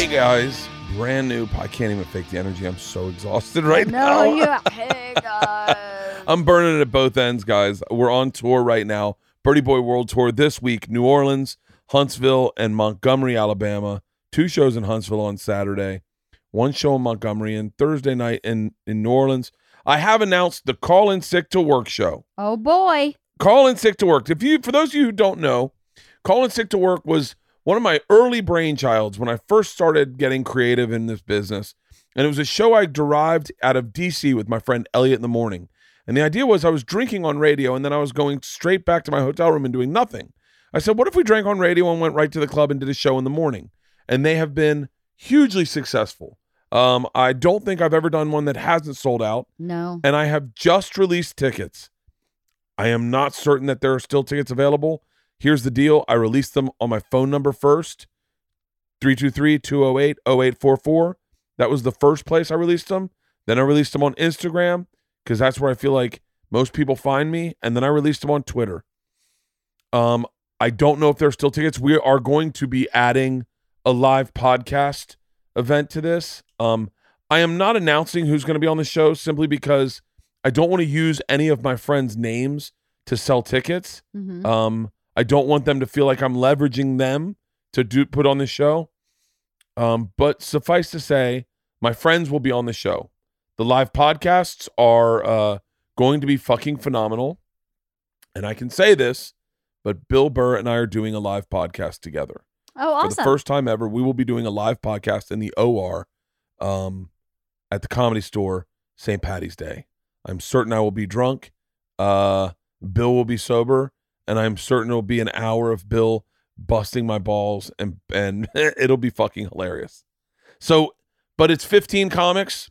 Hey guys, brand new. I can't even fake the energy. I'm so exhausted right no, now. you. Hey guys. I'm burning it at both ends, guys. We're on tour right now. Berty Boy World Tour this week, New Orleans, Huntsville, and Montgomery, Alabama. Two shows in Huntsville on Saturday, one show in Montgomery, and Thursday night in, in New Orleans. I have announced the Call In Sick to Work show. oh boy. Call in sick to work. If you, for those of you who don't know, Call in sick to work was one of my early brainchilds when I first started getting creative in this business, and it was a show I derived out of DC with my friend Elliot in the morning. And the idea was I was drinking on radio, and then I was going straight back to my hotel room and doing nothing. I said, "What if we drank on radio and went right to the club and did a show in the morning?" And they have been hugely successful. Um, I don't think I've ever done one that hasn't sold out No. and I have just released tickets. I am not certain that there are still tickets available. Here's the deal I released them on my phone number first 323 208 0844. That was the first place I released them. Then I released them on Instagram because that's where I feel like most people find me. And then I released them on Twitter. Um, I don't know if there's still tickets. We are going to be adding a live podcast event to this. Um, I am not announcing who's going to be on the show simply because I don't want to use any of my friends' names to sell tickets. hmm Um, I don't want them to feel like I'm leveraging them to do put on the show. Um, but suffice to say, my friends will be on the show. The live podcasts are uh, going to be fucking phenomenal, and I can say this, but Bill Burr and I are doing a live podcast together Oh, awesome. for the first time ever. We will be doing a live podcast in the OR um, at the Comedy Store St. Patty's Day. I'm certain I will be drunk. Uh, Bill will be sober, and I'm certain it'll be an hour of Bill busting my balls, and and it'll be fucking hilarious. So, but it's 15 comics,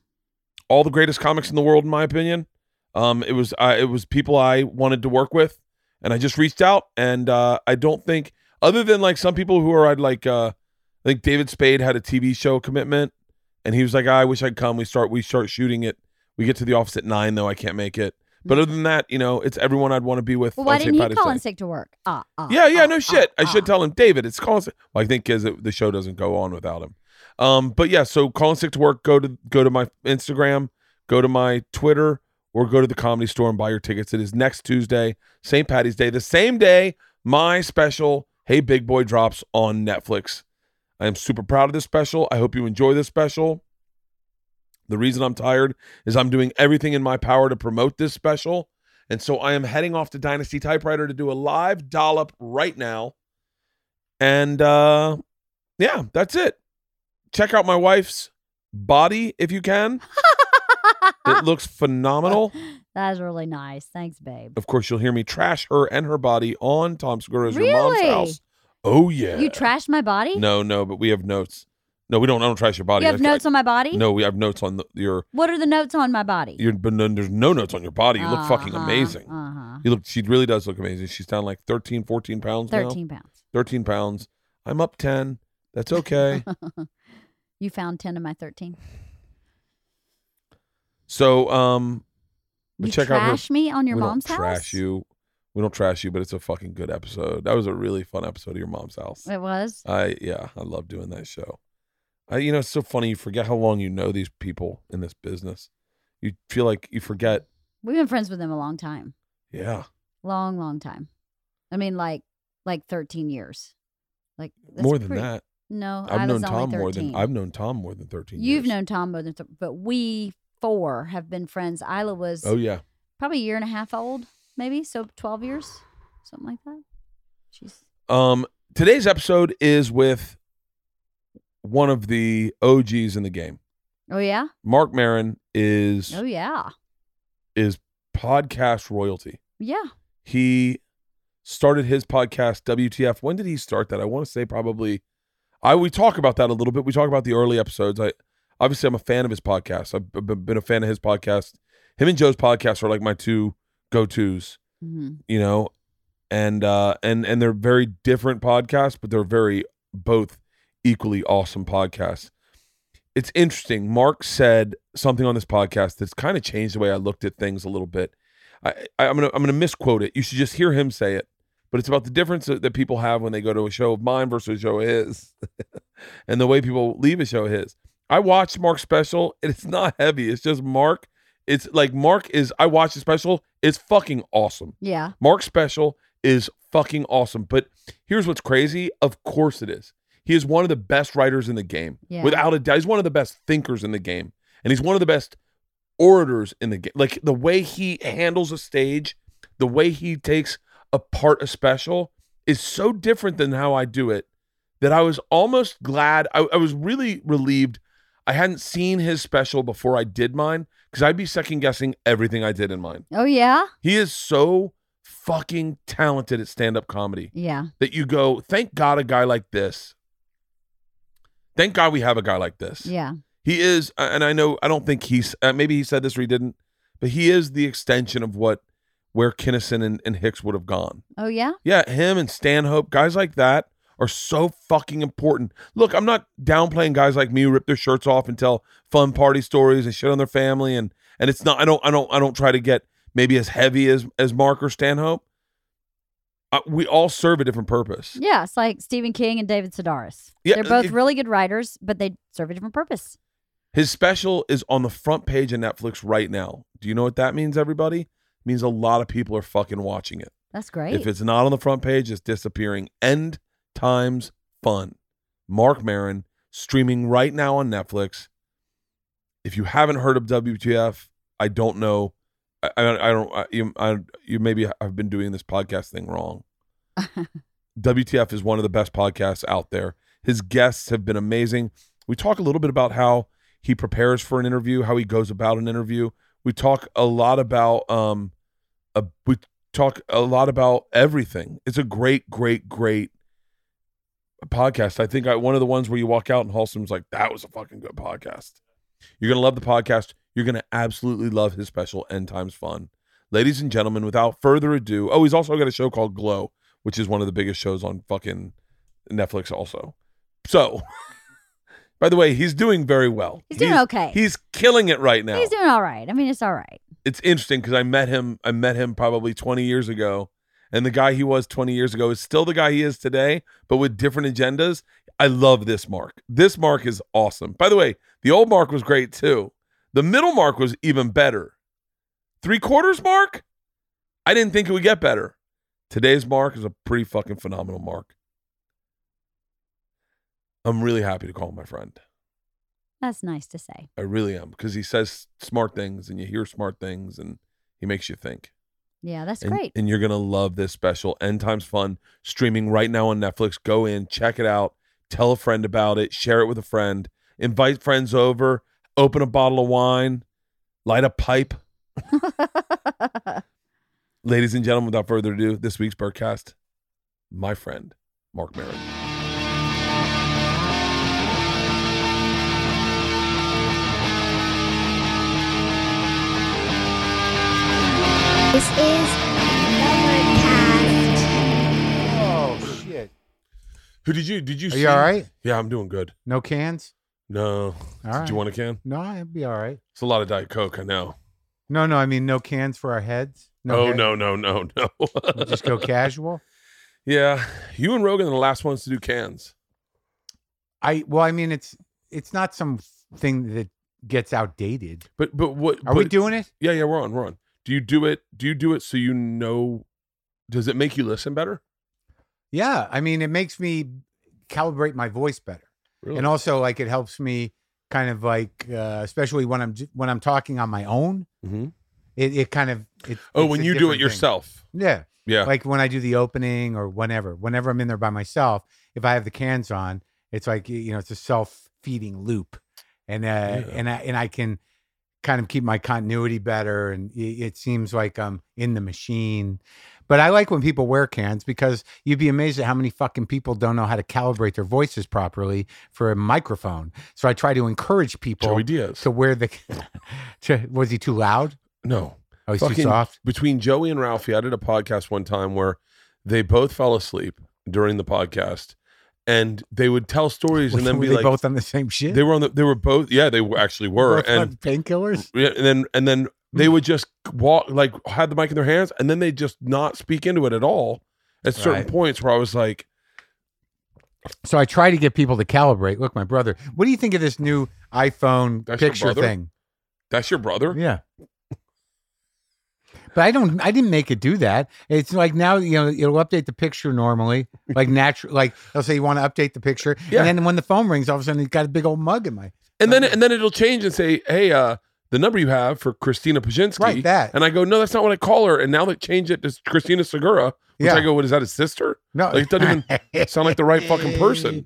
all the greatest comics in the world, in my opinion. Um, it was uh, it was people I wanted to work with, and I just reached out, and uh, I don't think other than like some people who are I'd like uh I think David Spade had a TV show commitment and he was like I wish I'd come we start we start shooting it we get to the office at 9 though I can't make it but other than that you know it's everyone I'd want to be with well, why on didn't St. he call Day. in sick to work? Ah, ah, yeah yeah ah, no shit ah, I should ah. tell him David it's calling sick well I think because the show doesn't go on without him um but yeah so calling sick to work go to go to my Instagram go to my Twitter or go to the comedy store and buy your tickets it is next Tuesday St. Patty's Day the same day my special Hey Big Boy drops on Netflix. I am super proud of this special. I hope you enjoy this special. The reason I'm tired is I'm doing everything in my power to promote this special. And so I am heading off to Dynasty Typewriter to do a live dollop right now. And uh yeah, that's it. Check out my wife's body if you can. It looks phenomenal. That's really nice. Thanks, babe. Of course, you'll hear me trash her and her body on Tom Segura's Your Mom's House. Oh yeah. You trashed my body? No, no, but we have notes. No, we don't. I don't trash your body. You have I- notes on my body? No, we have notes on the, your What are the notes on my body? your. But no, there's no notes on your body. You look fucking Uh-huh, amazing. Uh-huh. You look. She really does look amazing. She's down like 13, 14 pounds now. 13 pounds. 13 pounds. I'm up 10. That's okay. you found 10 of my 13. so, um, but You check out her. trash me on your we mom's don't trash you. We don't trash you, but it's a fucking good episode. That was a really fun episode of your mom's house. It was? I yeah, I love doing that show. I you know it's so funny. You forget how long you know these people in this business. You feel like you forget. We've been friends with them a long time. Yeah, Long, long time. I mean, like, like 13 years. Like more than pretty- that. No, I've known Tom more than I've known Tom more than thirteen. You've years. known Tom more than, th- but we four have been friends. Ila was Oh yeah, probably a year and a half old, maybe. So 12 years, something like that. She's Um, today's episode is with one of the OGs in the game. oh yeah, Marc Maron is oh yeah, is podcast royalty. yeah. He started his podcast WTF. When did he start that? I want to say probably. I we talk about that a little bit. We talk about the early episodes. I obviously I'm a fan of his podcast. I've been a fan of his podcast. Him and Joe's podcast are like my two go tos. hmm You know, and uh and and they're very different podcasts, but they're very both equally awesome podcasts. It's interesting. Marc said something on this podcast that's kind of changed the way I looked at things a little bit. I, I'm gonna I'm gonna misquote it. You should just hear him say it but it's about the difference that, that people have when they go to a show of mine versus a show of his, and the way people leave a show of his. I watched Marc's special. and It's not heavy. It's just Marc. It's like Marc is. I watched the special. It's fucking awesome. Yeah. Marc's special is fucking awesome. But here's what's crazy. Of course it is. He is one of the best writers in the game. Yeah. Without a doubt. He's one of the best thinkers in the game. And he's one of the best orators in the game. Like the way he handles a stage, the way he takes apart a special is so different than how I do it that I was almost glad. I, I was really relieved I hadn't seen his special before I did mine because I'd be second guessing everything I did in mine. Oh yeah. He is so fucking talented at stand up comedy Yeah. that you go, thank God a guy like this. Thank God we have a guy like this. Yeah. He is, uh, and I know, I don't think he's, uh, maybe he said this or he didn't, but he is the extension of what, where Kinnison and, and Hicks would have gone. Oh yeah. Yeah, him and Stanhope, guys like that are so fucking important. Look, I'm not downplaying guys like me who rip their shirts off and tell fun party stories and shit on their family and and it's not I don't I don't I don't try to get maybe as heavy as as Marc or Stanhope. Uh, we all serve a different purpose. Yeah. It's like Stephen King and David Sedaris. Yeah, They're both it- really good writers, but they serve a different purpose. His special is on the front page of Netflix right now. Do you know what that means, everybody? It means a lot of people are fucking watching it. That's great. If it's not on the front page, it's disappearing. End times fun. Marc Maron streaming right now on Netflix. If you haven't heard of WTF, I don't know. I, I, don't. I, you, I, you maybe I've been doing this podcast thing wrong. WTF is one of the best podcasts out there. His guests have been amazing. We talk a little bit about how he prepares for an interview, how he goes about an interview. We talk a lot about um, a, we talk a lot about everything. It's a great, great, great podcast. I think I, one of the ones where you walk out and Halston's like, that was a fucking good podcast. You're gonna love the podcast. You're gonna absolutely love his special End Times Fun. Ladies and gentlemen, without further ado, oh, he's also got a show called Glow, which is one of the biggest shows on fucking Netflix, also. So, by the way, he's doing very well. He's doing okay. He's killing it right now He's doing all right. I mean, it's all right. it's interesting because I met him. I met him probably 20 years ago, and the guy he was 20 years ago is still the guy he is today, but with different agendas. I love this Marc. This Marc is awesome. By the way, the old Marc was great too. The middle Marc was even better. Three quarters Marc, I didn't think it would get better. Today's Marc is a pretty fucking phenomenal Marc. I'm really happy to call my friend. That's nice to say. I really am because he says smart things and you hear smart things and he makes you think. Yeah, that's and, great. And you're gonna love this special. End Times Fun streaming right now on Netflix. Go in, check it out, tell a friend about it, share it with a friend, invite friends over, open a bottle of wine, light a pipe. Ladies and gentlemen, without further ado, this week's Bertcast, my friend, Marc Maron. This is Overcast. Oh shit! Who did you did you Are see? you all right? Yeah, I'm doing good. No cans? No. All did you want a can? No, I'd be all right. It's a lot of Diet Coke, I know. No, no, I mean no cans for our heads. oh head- no, no, no, no. We'll just go casual. Yeah. You and Rogan are the last ones to do cans. I well, I mean it's it's not some thing that gets outdated. But but what Are we doing it? Yeah, yeah, we're on, we're on. Do you do it? Do you do it so you know? Does it make you listen better? Yeah, I mean it makes me calibrate my voice better, Really? and also like it helps me kind of like, uh, especially when I'm when I'm talking on my own. Mhm. It, it kind of it, Oh, when you do it thing. yourself. Yeah, Yeah. like when I do the opening or whenever, whenever I'm in there by myself, if I have the cans on, it's like you know, it's a self feeding loop, and uh, and I and I can kind of keep my continuity better, and it, it seems like I'm in the machine. But I like when people wear cans because you'd be amazed at how many fucking people don't know how to calibrate their voices properly for a microphone. So I try to encourage people Joey Diaz. to wear the. to, was he too loud? no. Oh, he's too soft. Between Joey and Ralphie, I did a podcast one time where they both fell asleep during the podcast, and they would tell stories and then were be they like, both on the same shit? they were on the, they were both, yeah, they were- actually were, Both and painkillers. Yeah, and then and then they Hmm. would just walk like had the mic in their hands and then they just not speak into it at all at certain Right. points where I was like, So I try to get people to calibrate. Look, my brother, what do you think of this new iPhone That's your picture brother? thing? "That's your brother." Yeah. But I don't. I didn't make it do that. It's like now, you know, it'll update the picture normally, like natural. Like they'll say you want to update the picture, Yeah. and then when the phone rings, all of a sudden he's got a big old mug in my And then and then it'll change and say, "Hey, uh, the number you have for Christina Pazsitzky." right that. And I go, "No, that's not what I call her." And now they change it to Christina Segura, which Yeah. I go, "What is that? His sister?" No, Like, it doesn't even sound like the right fucking person.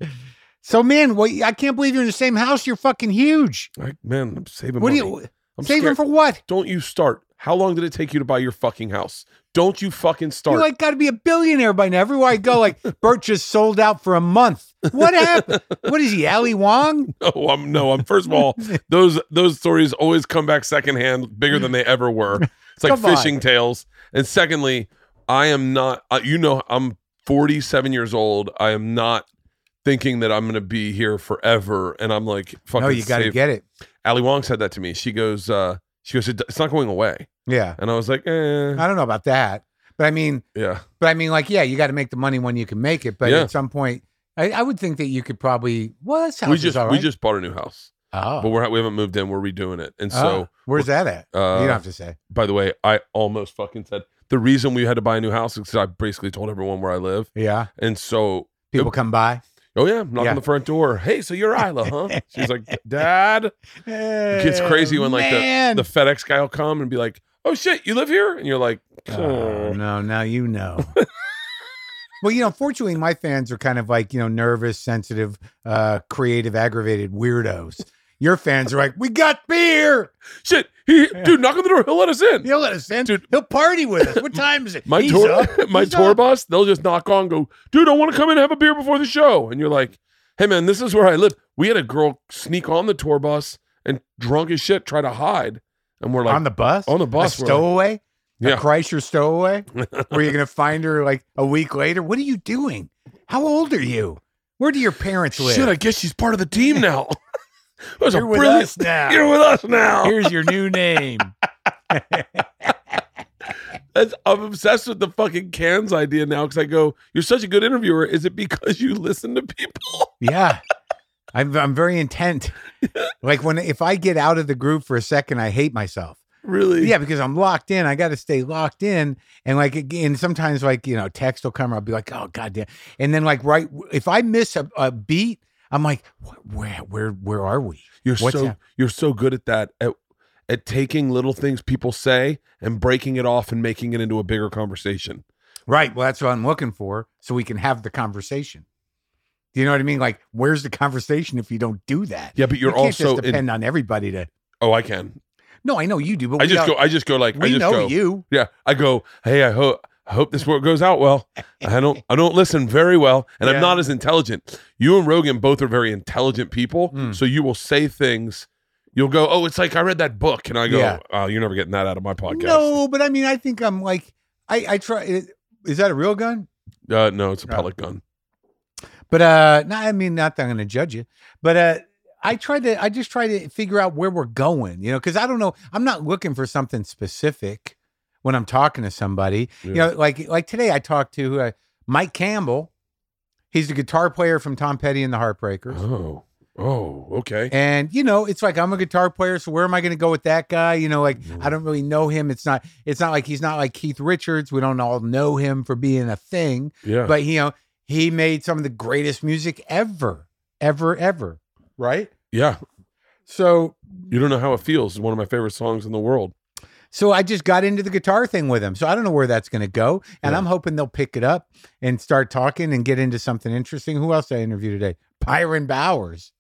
So man, well, I can't believe you're in the same house. You're fucking huge. Like, man, I'm saving What do money. you I'm saving scared. for? What? Don't you start. How long did it take you to buy your fucking house? Don't you fucking start. You like got to be a billionaire by now. Everywhere I go, like Bert just sold out for a month. What happened? what is he, Ali Wong? No, I'm no. I'm first of all, those those stories always come back secondhand, bigger than they ever were. It's like Come on. fishing tales. And secondly, I am not. Uh, you know, I'm 47 years old. I am not thinking that I'm going to be here forever. And I'm like, fucking. No, you got to get it. Ali Wong said that to me. She goes, uh, she goes, it's not going away. Yeah, And I was like, eh, I don't know about that, but I mean, yeah. but I mean, like, yeah, you got to make the money when you can make it. But Yeah. at some point, I, I would think that you could probably. Well, that sounds We just we just bought a new house, oh, but we're we haven't moved in. We're redoing it. And so, Oh, where's that at? uh, you don't have to say. by the way, I almost fucking said the reason we had to buy a new house is because I basically told everyone where I live. Yeah, And so, people come by. Oh yeah, knock Yeah. on the front door. Hey, so you're Ila, huh? She's like, Dad. It gets crazy when like the, the FedEx guy will come and be like, Oh shit, you live here? And you're like, Oh, oh. no, now you know. well, you know, fortunately, my fans are kind of like, you know, nervous, sensitive, uh, creative, aggravated weirdos. Your fans are like, we got beer. shit. He, dude, knock on the door. He'll let us in. He'll let us in. Dude. He'll party with us. What time is it? My He's tour, up. my He's tour up. bus, they'll just knock on, go, dude, I want to come in and have a beer before the show. And you're like, hey man, this is where I live. We had a girl sneak on the tour bus and drunk as shit try to hide, and we're like, on the bus? on the bus, A we're like- stowaway? A yeah, Chrysler stowaway? Where you're going to find her like a week later? What are you doing? How old are you? Where do your parents live? shit. I guess she's part of the team now. Was You're a with brilliant. us now. You're with us now. Here's your new name. That's, I'm obsessed with the fucking cans idea now because I go, you're such a good interviewer. Is it because you listen to people? Yeah. I'm I'm very intent. Like when if I get out of the group for a second, I hate myself. Really? Yeah, because I'm locked in. I got to stay locked in. And like again, sometimes like you know, text will come. I'll be like, oh god damn. And then like right, if I miss a, a beat, I'm like, "Wh- where where where are we? You're What's so that? you're so good at that at at taking little things people say and breaking it off and making it into a bigger conversation. Right. Well, that's what I'm looking for, so we can have the conversation. Do you know what I mean? Like, where's the conversation if you don't do that? Yeah, but you're you can't also just in- depend on everybody to. oh, I can. No, I know you do, but I just all- go. I just go like. I We just know go. you. Yeah, I go. Hey, I hope. I hope this work goes out well. I don't. I don't listen very well, and Yeah. I'm not as intelligent. You and Rogan both are very intelligent people, Mm. so you will say things. You'll go, "Oh, it's like I read that book," and I go, Yeah. "Oh, you're never getting that out of my podcast." No, but I mean, I think I'm like, I I try. Is that a real gun? uh, no, it's a No. pellet gun. But uh, no, I mean, not that I'm going to judge you, but uh, I try to, I just try to figure out where we're going, you know, because I don't know, I'm not looking for something specific when I'm talking to somebody, you know, like like today I talked to uh, Mike Campbell. He's the guitar player from Tom Petty and the Heartbreakers. Oh, oh, okay. And you know, it's like I'm a guitar player, so where am I going to go with that guy? You know, like I don't really know him. It's not. It's not like he's not like Keith Richards. We don't all know him for being a thing, Yeah, but you know, he made some of the greatest music ever, ever, ever. Right. yeah. So, You don't know how it feels. It's one of my favorite songs in the world. So I just got into the guitar thing with him. So I don't know where that's going to go, and Yeah. I'm hoping they'll pick it up and start talking and get into something interesting. Who else did I interview today? Byron Bowers.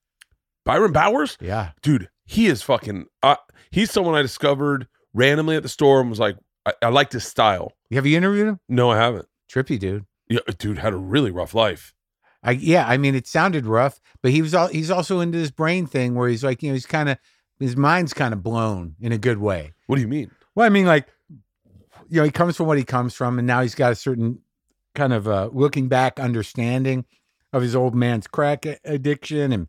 Byron Bowers, Yeah. dude, he is fucking. Uh, he's someone I discovered randomly at the store and was like, I, I liked his style. Have you interviewed him? No, I haven't. Trippy dude. Yeah, dude had a really rough life. I yeah, I mean it sounded rough, but he was all he's also into this brain thing where he's like, you know, he's kind of his mind's kind of blown in a good way. What do you mean? Well, I mean, like, you know, he comes from what he comes from, and now he's got a certain kind of uh, looking back understanding of his old man's crack addiction and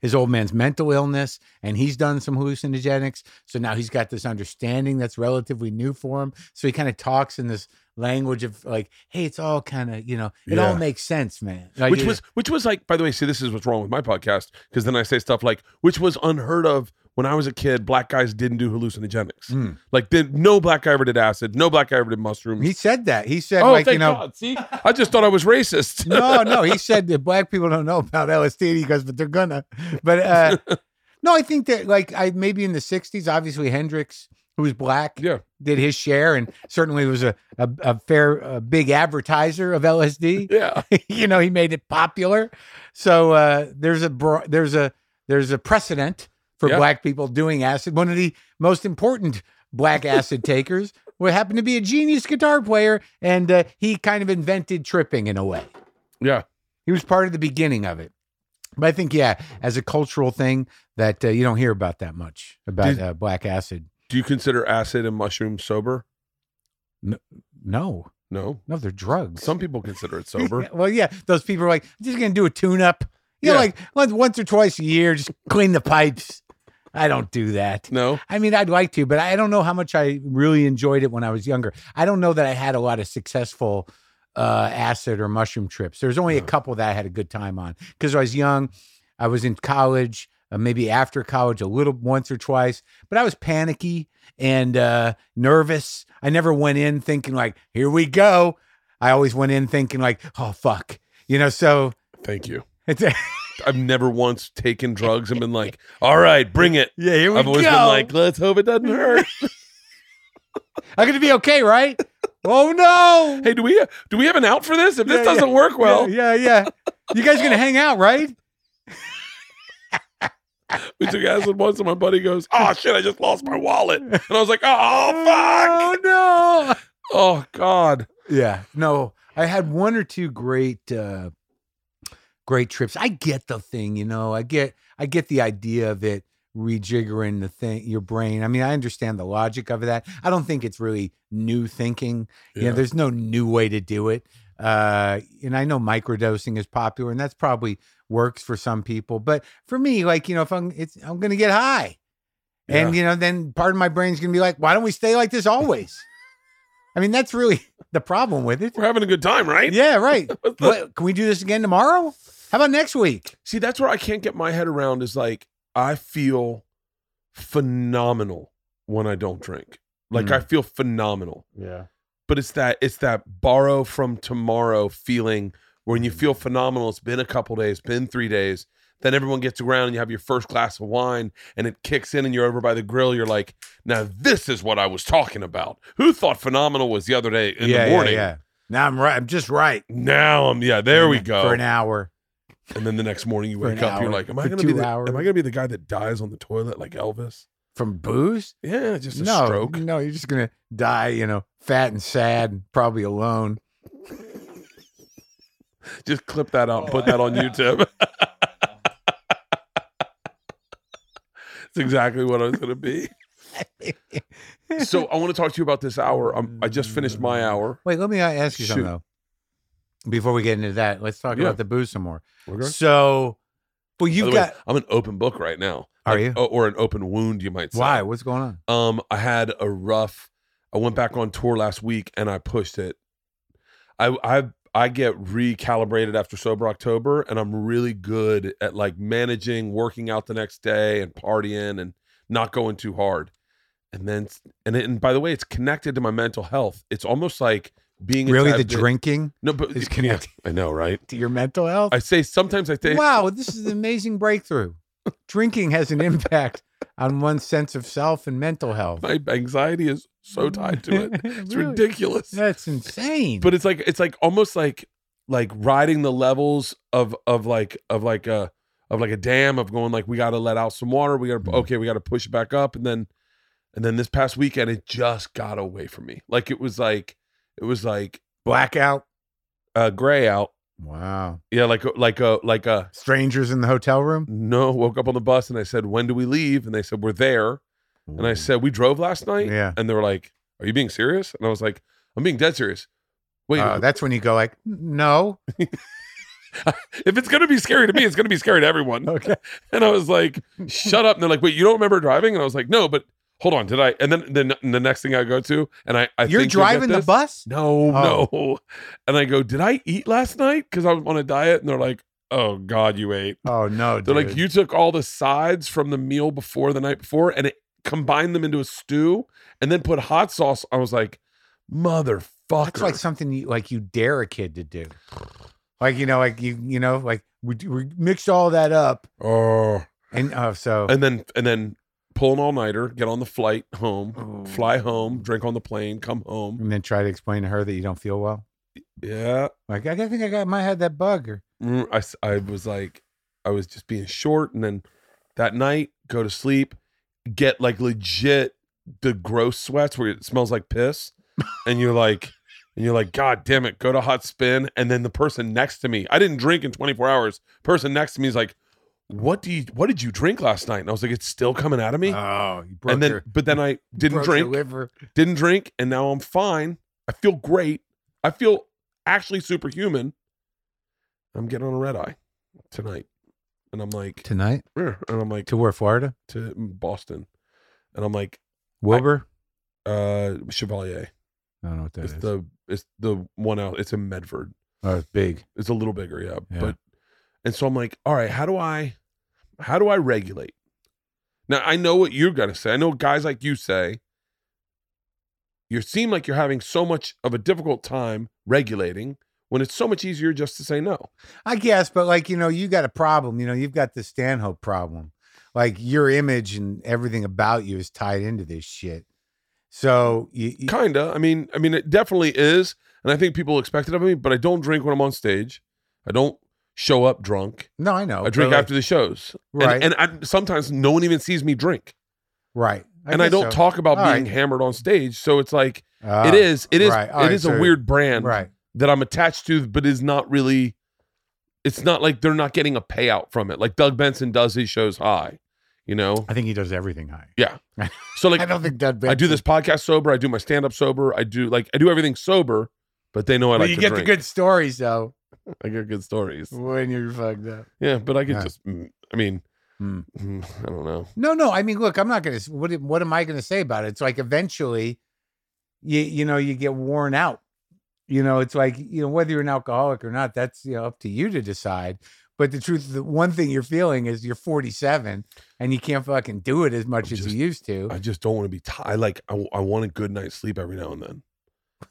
his old man's mental illness, and he's done some hallucinogenics. So now he's got this understanding that's relatively new for him. So he kind of talks in this language of like, "Hey, it's all kind of you know, it all makes sense, man." Like, which was which was like by the way see this is what's wrong with my podcast because then i say stuff like which was unheard of when i was a kid black guys didn't do hallucinogenics Mm. like did no black guy ever did acid no black guy ever did mushrooms he said that. He said oh like thank you know. god see i just thought i was racist no, no. He said that black people don't know about LSD. He goes, but they're gonna. But uh, no, I think that like I maybe in the '60s, obviously Hendrix, who was black, yeah did his share, and certainly was a a, a fair, a big advertiser of LSD. yeah you know, he made it popular. So uh, there's a bro- there's a there's a precedent for Yeah. black people doing acid. One of the most important black acid takers would happen to be a genius guitar player, and uh, he kind of invented tripping in a way. yeah He was part of the beginning of it. But I think, yeah, as a cultural thing that uh, you don't hear about that much about uh, black acid. do you consider acid and mushrooms sober No, no no, they're drugs. some people consider it sober well, yeah, those people are like, I'm just gonna do a tune up. You know, Yeah. like once, once or twice a year, just clean the pipes. I don't do that. no I mean, I'd like to, but I don't know how much I really enjoyed it when I was younger. I don't know that I had a lot of successful uh, acid or mushroom trips. There's only a couple that I had a good time on because I was young. I was in college, uh, maybe after college, a little once or twice, but I was panicky and uh, nervous. I never went in thinking like, "Here we go." I always went in thinking like, "Oh fuck," you know. So thank you it's i've never once taken drugs and been like all right bring it yeah, here we i've always go. been like let's hope it doesn't hurt I'm gonna be okay, right? oh no! hey do we do we have an out for this if this Yeah, doesn't yeah. work well yeah, yeah, yeah. You guys gonna hang out, right? We took acid once, and my buddy goes, "Oh shit, I just lost my wallet," and I was like, "Oh fuck, Oh no! oh god." Yeah, no. I had one or two great, uh great trips. I get the thing, you know. I get, I get the idea of it rejiggering the thing, your brain. I mean, I understand the logic of that. I don't think it's really new thinking. You know, there's no new way to do it. Uh, and I know microdosing is popular, and that's probably works for some people. But for me, like you know, if I'm, it's I'm gonna get high, and you know, then part of my brain's gonna be like, why don't we stay like this always? I mean, that's really the problem with it. We're having a good time, right? Yeah, right. What, can we do this again tomorrow? How about next week? See, that's where I can't get my head around. Is like I feel phenomenal when I don't drink. Like Mm. I feel phenomenal. Yeah. But it's that it's that borrow from tomorrow feeling when you feel phenomenal. It's been a couple days, been three days. Then everyone gets around and you have your first glass of wine and it kicks in and you're over by the grill. You're like, now this is what I was talking about. Who thought phenomenal was the other day in yeah, the morning? Yeah, yeah. Now I'm right. I'm just right. Now I'm yeah, there we go. For an hour. And then the next morning you For wake an up, you're like, Am I For gonna be two the hours. am I gonna be the guy that dies on the toilet like Elvis? From booze? Yeah, just a no, stroke. no, you're just gonna die. You know, fat and sad, probably alone. Just clip that out and put that on YouTube. It's exactly what I was gonna be. So I want to talk to you about this hour. Um, I just finished my hour. Wait, let me uh, ask you something Shoot. though. Before we get into that, let's talk Yeah. about the booze some more. Okay. So, well, you've the way, got I'm an open book right now. Are Like, you? Or an open wound, you might say. why? What's going on? Um, I had a rough. I went back on tour last week and I pushed it. I I I get recalibrated after sober October, and I'm really good at like managing, working out the next day, and partying, and not going too hard. And then, and it, and by the way, it's connected to my mental health. It's almost like being Really, the drinking No, but is yeah, connected I know, right? to your mental health? I say sometimes I think wow, this is an amazing breakthrough. Drinking has an impact on one's sense of self and mental health. my anxiety is so tied to it. It's Really? ridiculous. That's insane. but it's like it's like almost like like riding the levels of of like of like a of like a dam of going like we got to let out some water we got to Mhm. okay we got to push it back up and then and then this past weekend it just got away from me like it was like it was like blackout. uh gray out Wow. yeah like like a like a Strangers in the hotel room. no woke up on the bus and i said when do we leave and they said we're there and i said we drove last night Yeah. and they were like are you being serious and i was like i'm being dead serious wait Uh, that's when you go like, no. if it's gonna be scary to me, it's gonna be scary to everyone. Okay. And I was like, shut up. And they're like, wait, you don't remember driving? And I was like, no, but hold on, did I? And then then the next thing I go to, and I, I You're driving the bus? No, Oh. no. And I go, did I eat last night? Because I was on a diet. And they're like, oh God, you ate. Oh no, They're like, you took all the sides from the meal before the night before and it combined them into a stew and then put hot sauce. I was like, motherfucker. That's like something you like you dare a kid to do. Like you know, like you you know, like we, we mixed all that up, oh. and oh, so And then and then pull an all nighter, get on the flight home, Oh. fly home, drink on the plane, come home. and then try to explain to her that you don't feel well. Yeah. Like I think I got might have that bug or Mm, I, I was like, I was just being short. And then that night, go to sleep, get like legit the gross sweats where it smells like piss. and you're like, and you're like, God damn it, go to hot spin. And then the person next to me, I didn't drink in 24 hours. Person next to me is like, what do you, what did you drink last night? And I was like, it's still coming out of me. oh, you broke and then, your, but then I didn't drink, liver. didn't drink. And now I'm fine. I feel great. I feel actually superhuman. I'm getting on a red eye tonight. And I'm like, tonight and I'm like to where Florida, to Boston, and I'm like Wilbur. uh Chevalier. I don't know what that it's is. the it's the one out. It's in Medford. oh, it's big. It's a little bigger, yeah. Yeah. But and so I'm like, all right, how do I how do I regulate? Now I know what you're gonna say. I know guys like you say. You seem like you're having so much of a difficult time regulating when it's so much easier just to say no. I guess, but like you know, you got a problem. You know, you've got the Stanhope problem. Like your image and everything about you is tied into this shit. So you, you Kinda. I mean, I mean, it definitely is, and I think people expect it of me. But I don't drink when I'm on stage. I don't show up drunk. no, I know. I drink like, after the shows, And- Right. And, I, sometimes no one even sees me drink, right, and I don't so. talk about All being right. hammered on stage. So it's like Ah, it is. It is. right. It right, is so- a weird brand right. that I'm attached to, but is not really. It's not like they're not getting a payout from it. Like Doug Benson does his shows high, you know. I think he does everything high. Yeah. So like I don't think Doug. Benson. I do this podcast sober. I do my stand up sober. I do like I do everything sober, but they know I But like you to get drink. the good stories though I get good stories. when you're fucked up. Yeah, but I could Yeah. just. mm, I mean, Hmm. mm, I don't know. No, no. I mean, look, I'm not gonna. What What am I gonna say about it? It's like eventually, you you know, you get worn out. You know, it's like you know whether you're an alcoholic or not. That's you know up to you to decide. But the truth, is the one thing you're feeling is you're 47 and you can't fucking do it as much I'm as just- you used to. I just don't want to be tired. I like I, I want a good night's sleep every now and then.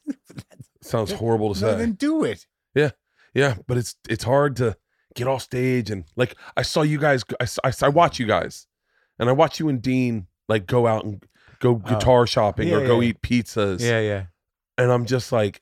Sounds horrible to no, say. then do it. Yeah, but it's it's hard to get off stage and like I saw you guys. I I watch you guys, and I watch you and Dean like go out and go guitar shopping or Oh. go yeah. eat pizzas. Yeah, yeah. and I'm just like,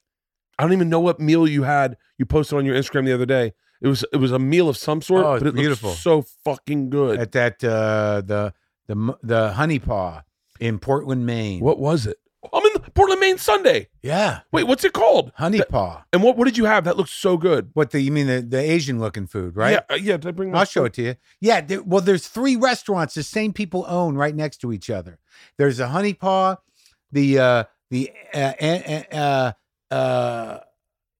I don't even know what meal you had. You posted on your Instagram the other day. It was it was a meal of some sort, Oh, but it beautiful. looked so fucking good. At that uh, the the the Honey Paw in Portland, Maine. what was it? I'm in Portland, Maine Sunday. Yeah, Wait, what's it called? Honey That- Paw. and what what did you have? That looks so good. What the you mean the the Asian looking food, right? Yeah, uh, yeah. Did I bring? my I'll show it to you. Yeah. there- well, there's three restaurants the same people own right next to each other. There's a Honey Paw, the uh, the uh, uh, uh, uh,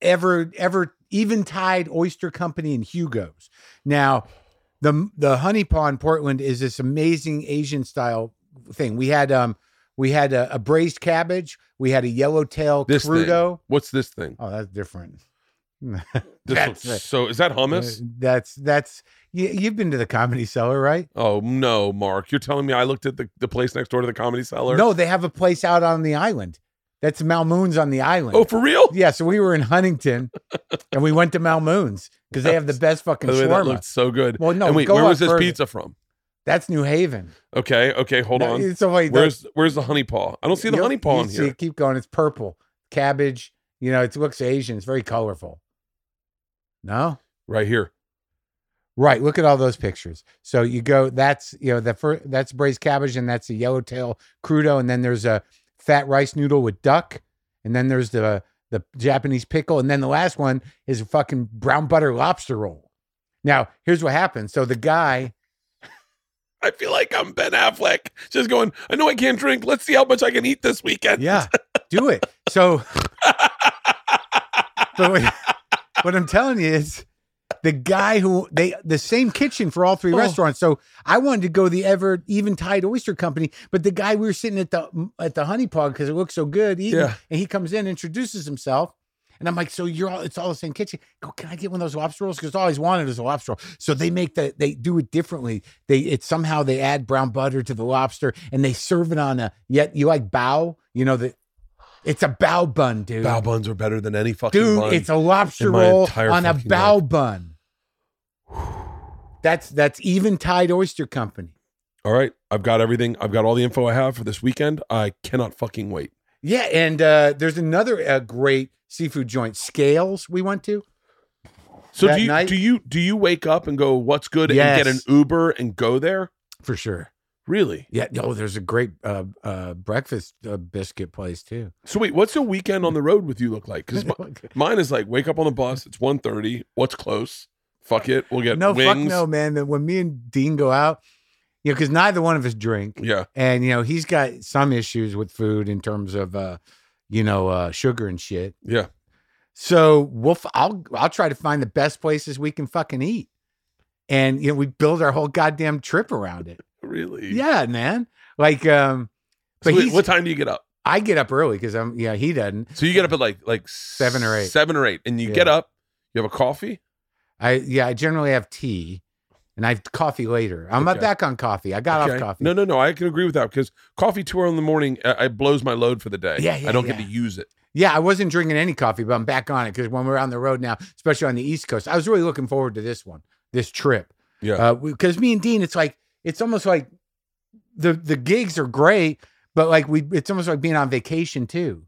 ever ever Eventide Oyster Company and Hugo's. Now, the the Honey Paw in Portland is this amazing Asian style thing. We had um we had a, a braised cabbage. We had a yellowtail This thing. crudo. What's this thing? Oh, that's different. That's looks so. Is that hummus? Uh, That's that's you, you've been to the comedy cellar, right? oh no, Marc! You're telling me I looked at the, the place next door to the comedy cellar? No, they have a place out on the island. That's Mamoun's on the island. Oh, for real? yeah. So we were in Huntington, and we went to Mamoun's because they have the best fucking the way, that looked so good. Well, no, and wait, where was this further. pizza from? That's New Haven. Okay, okay, hold No, on. So wait, Where's where's the honey paw? I don't see the honey paw on see here. keep going. It's purple cabbage. You know, it looks Asian. It's very colorful. No, Right here. Right. Look at all those pictures. So you go, that's, you know, the first, that's braised cabbage and that's a yellowtail crudo. And then there's a fat rice noodle with duck. And then there's the, the Japanese pickle. And then the last one is a fucking brown butter lobster roll. Now, here's what happens. So the guy, I feel like I'm Ben Affleck, just going. I know I can't drink. Let's see how much I can eat this weekend. yeah, do it. So, but what, what I'm telling you is, the guy who they the same kitchen for all three Oh. restaurants. So I wanted to go the ever Eventide Oyster Company, but the guy we were sitting at the at the honey paw because it looked so good eating, Yeah. and he comes in, introduces himself. And I'm like, so you're all, it's all the same kitchen. Go, can I get one of those lobster rolls? Because all I always wanted is a lobster roll. So they make the, they do it differently. They, it somehow they add brown butter to the lobster and they serve it on a, yet you like bao, you know, the, it's a bao bun, dude. Bao buns are better than any fucking Dude, bun. it's a lobster roll on a bao life. bun. That's that's Eventide Oyster Company. all right. I've got everything. I've got all the info I have for this weekend. I cannot fucking wait. Yeah, and uh, there's another uh, great seafood joint, Scales. We went to. So do you night- do you do you wake up and go, what's good, and get an Uber and go there? For sure. Really? Yeah. No, there's a great uh, uh, breakfast uh, biscuit place too. So wait, what's a weekend on the road with you look like? Because mine is like wake up on the bus. It's 1.30. What's close? Fuck it. We'll get no, wings. fuck no, man. That When me and Dean go out, you know, because neither one of us drink, Yeah. and you know, he's got some issues with food in terms of, uh, you know, uh, sugar and shit. Yeah. So we'll, f- I'll, I'll try to find the best places we can fucking eat, and you know, we build our whole goddamn trip around it. Really? Yeah, man. Like, um, So but wait, he's, what time do you get up? I get up early because I'm, yeah, he doesn't. So you get up at like like Seven or eight. Seven or eight, and you Yeah. get up. You have a coffee. I, yeah, I generally have tea, and I have coffee later. I'm Okay. back on coffee. I got Okay. off coffee. No, no, no. I can agree with that because coffee too early in the morning, uh, it blows my load for the day. Yeah, yeah, I don't yeah. get to use it. Yeah, I wasn't drinking any coffee, but I'm back on it because when we're on the road now, especially on the East Coast, I was really looking forward to this one, this trip. Yeah. Because me and Dean, it's like it's almost like the the gigs are great, but like we, it's almost like being on vacation too.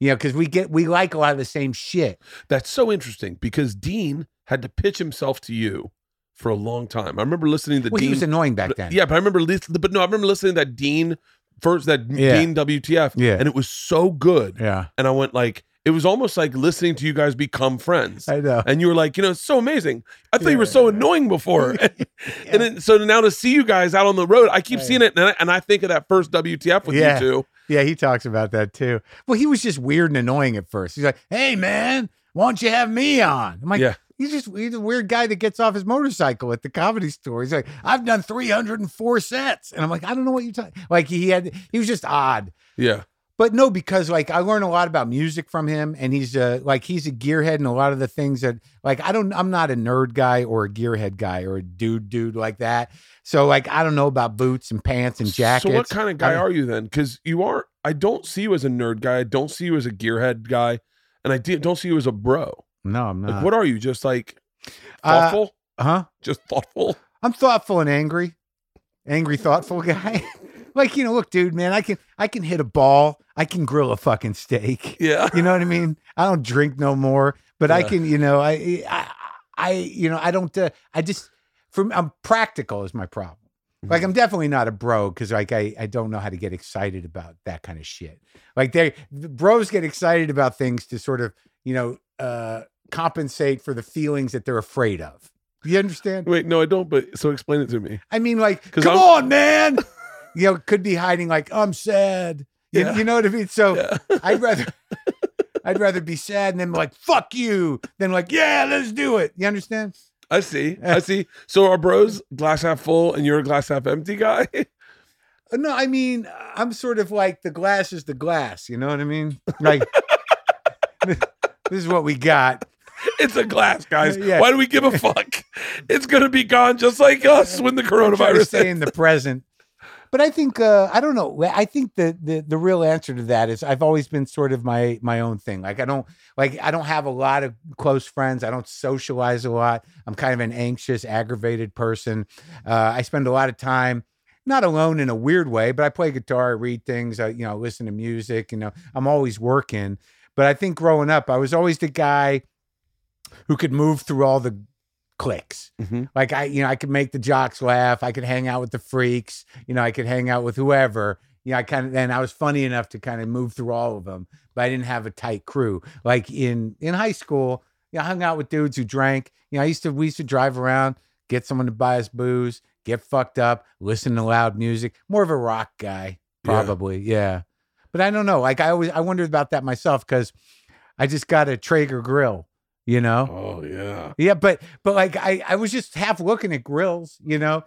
You know, because we get we like a lot of the same shit. That's so interesting because Dean had to pitch himself to you for a long time. I remember listening to Well, Dean. he was annoying back then. Yeah, but I remember listening. But no, I remember listening to that Dean first. That Yeah. Dean WTF. Yeah. and it was so good. yeah, And I went like, it was almost like listening to you guys become friends. I know. and you were like, you know, it's so amazing. I thought you were Yeah. so annoying before. and then, so now to see you guys out on the road, I keep Right. seeing it, and I, and I think of that first WTF with Yeah. you two. Yeah, he talks about that too. Well, he was just weird and annoying at first. He's like, "Hey, man, why don't you have me on?" I'm like, Yeah. He's just he's a weird guy that gets off his motorcycle at the comedy store. He's like, I've done 304 sets. And I'm like, I don't know what you're talking. Like he had he was just odd. Yeah, But no, because like I learned a lot about music from him, and he's uh like he's a gearhead and a lot of the things that like I don't I'm not a nerd guy or a gearhead guy or a dude dude like that. So like I don't know about boots and pants and jackets. So what kind of guy I- are you then? Because you are. I don't see you as a nerd guy. I don't see you as a gearhead guy, and I don't see you as a bro. No, I'm not. Like, what are you? Just like Uh, thoughtful? huh? Just thoughtful? I'm thoughtful and angry, angry, thoughtful guy. like you know, look, dude, man, I can I can hit a ball. I can grill a fucking steak. Yeah. You know what I mean? I don't drink no more, but I can. You know, I I, I you know I don't. Uh, I just from I'm practical is my problem. Like I'm definitely not a bro because like I I don't know how to get excited about that kind of shit. Like they the bros get excited about things to sort of you know uh compensate for the feelings that they're afraid of. You understand? Wait, no, I don't. But so explain it to me. I mean, like, come I'm- on, man. you know, could be hiding like I'm sad. You, Yeah. you know what I mean? So Yeah. I'd rather I'd rather be sad and then like fuck you than like yeah, let's do it. You understand? I see. I see. So our bros glass half full, and you're a glass half empty guy. Uh, No, I mean I'm sort of like the glass is the glass. You know what I mean? Like this is what we got. It's a glass, guys. Yeah. Why do we give a fuck? it's gonna be gone just like us when the to coronavirus. stay in the present. But I think uh, I don't know. I think the, the the real answer to that is I've always been sort of my my own thing. Like I don't like I don't have a lot of close friends. I don't socialize a lot. I'm kind of an anxious, aggravated person. Uh, I spend a lot of time not alone in a weird way, but I play guitar, I read things, I, you know, listen to music. You know, I'm always working. But I think growing up, I was always the guy who could move through all the cliques. Mhm. Like I, you know, I could make the jocks laugh. I could hang out with the freaks. You know, I could hang out with whoever. You know, I kind of, and I was funny enough to kind of move through all of them, but I didn't have a tight crew. Like in in high school, you know, I hung out with dudes who drank. You know, I used to we used to drive around, get someone to buy us booze, get fucked up, listen to loud music. More of a rock guy, Yeah. probably. Yeah. But I don't know. Like I always I wondered about that myself because I just got a Traeger grill You know. Oh yeah. Yeah, but but like I I was just half looking at grills, you know,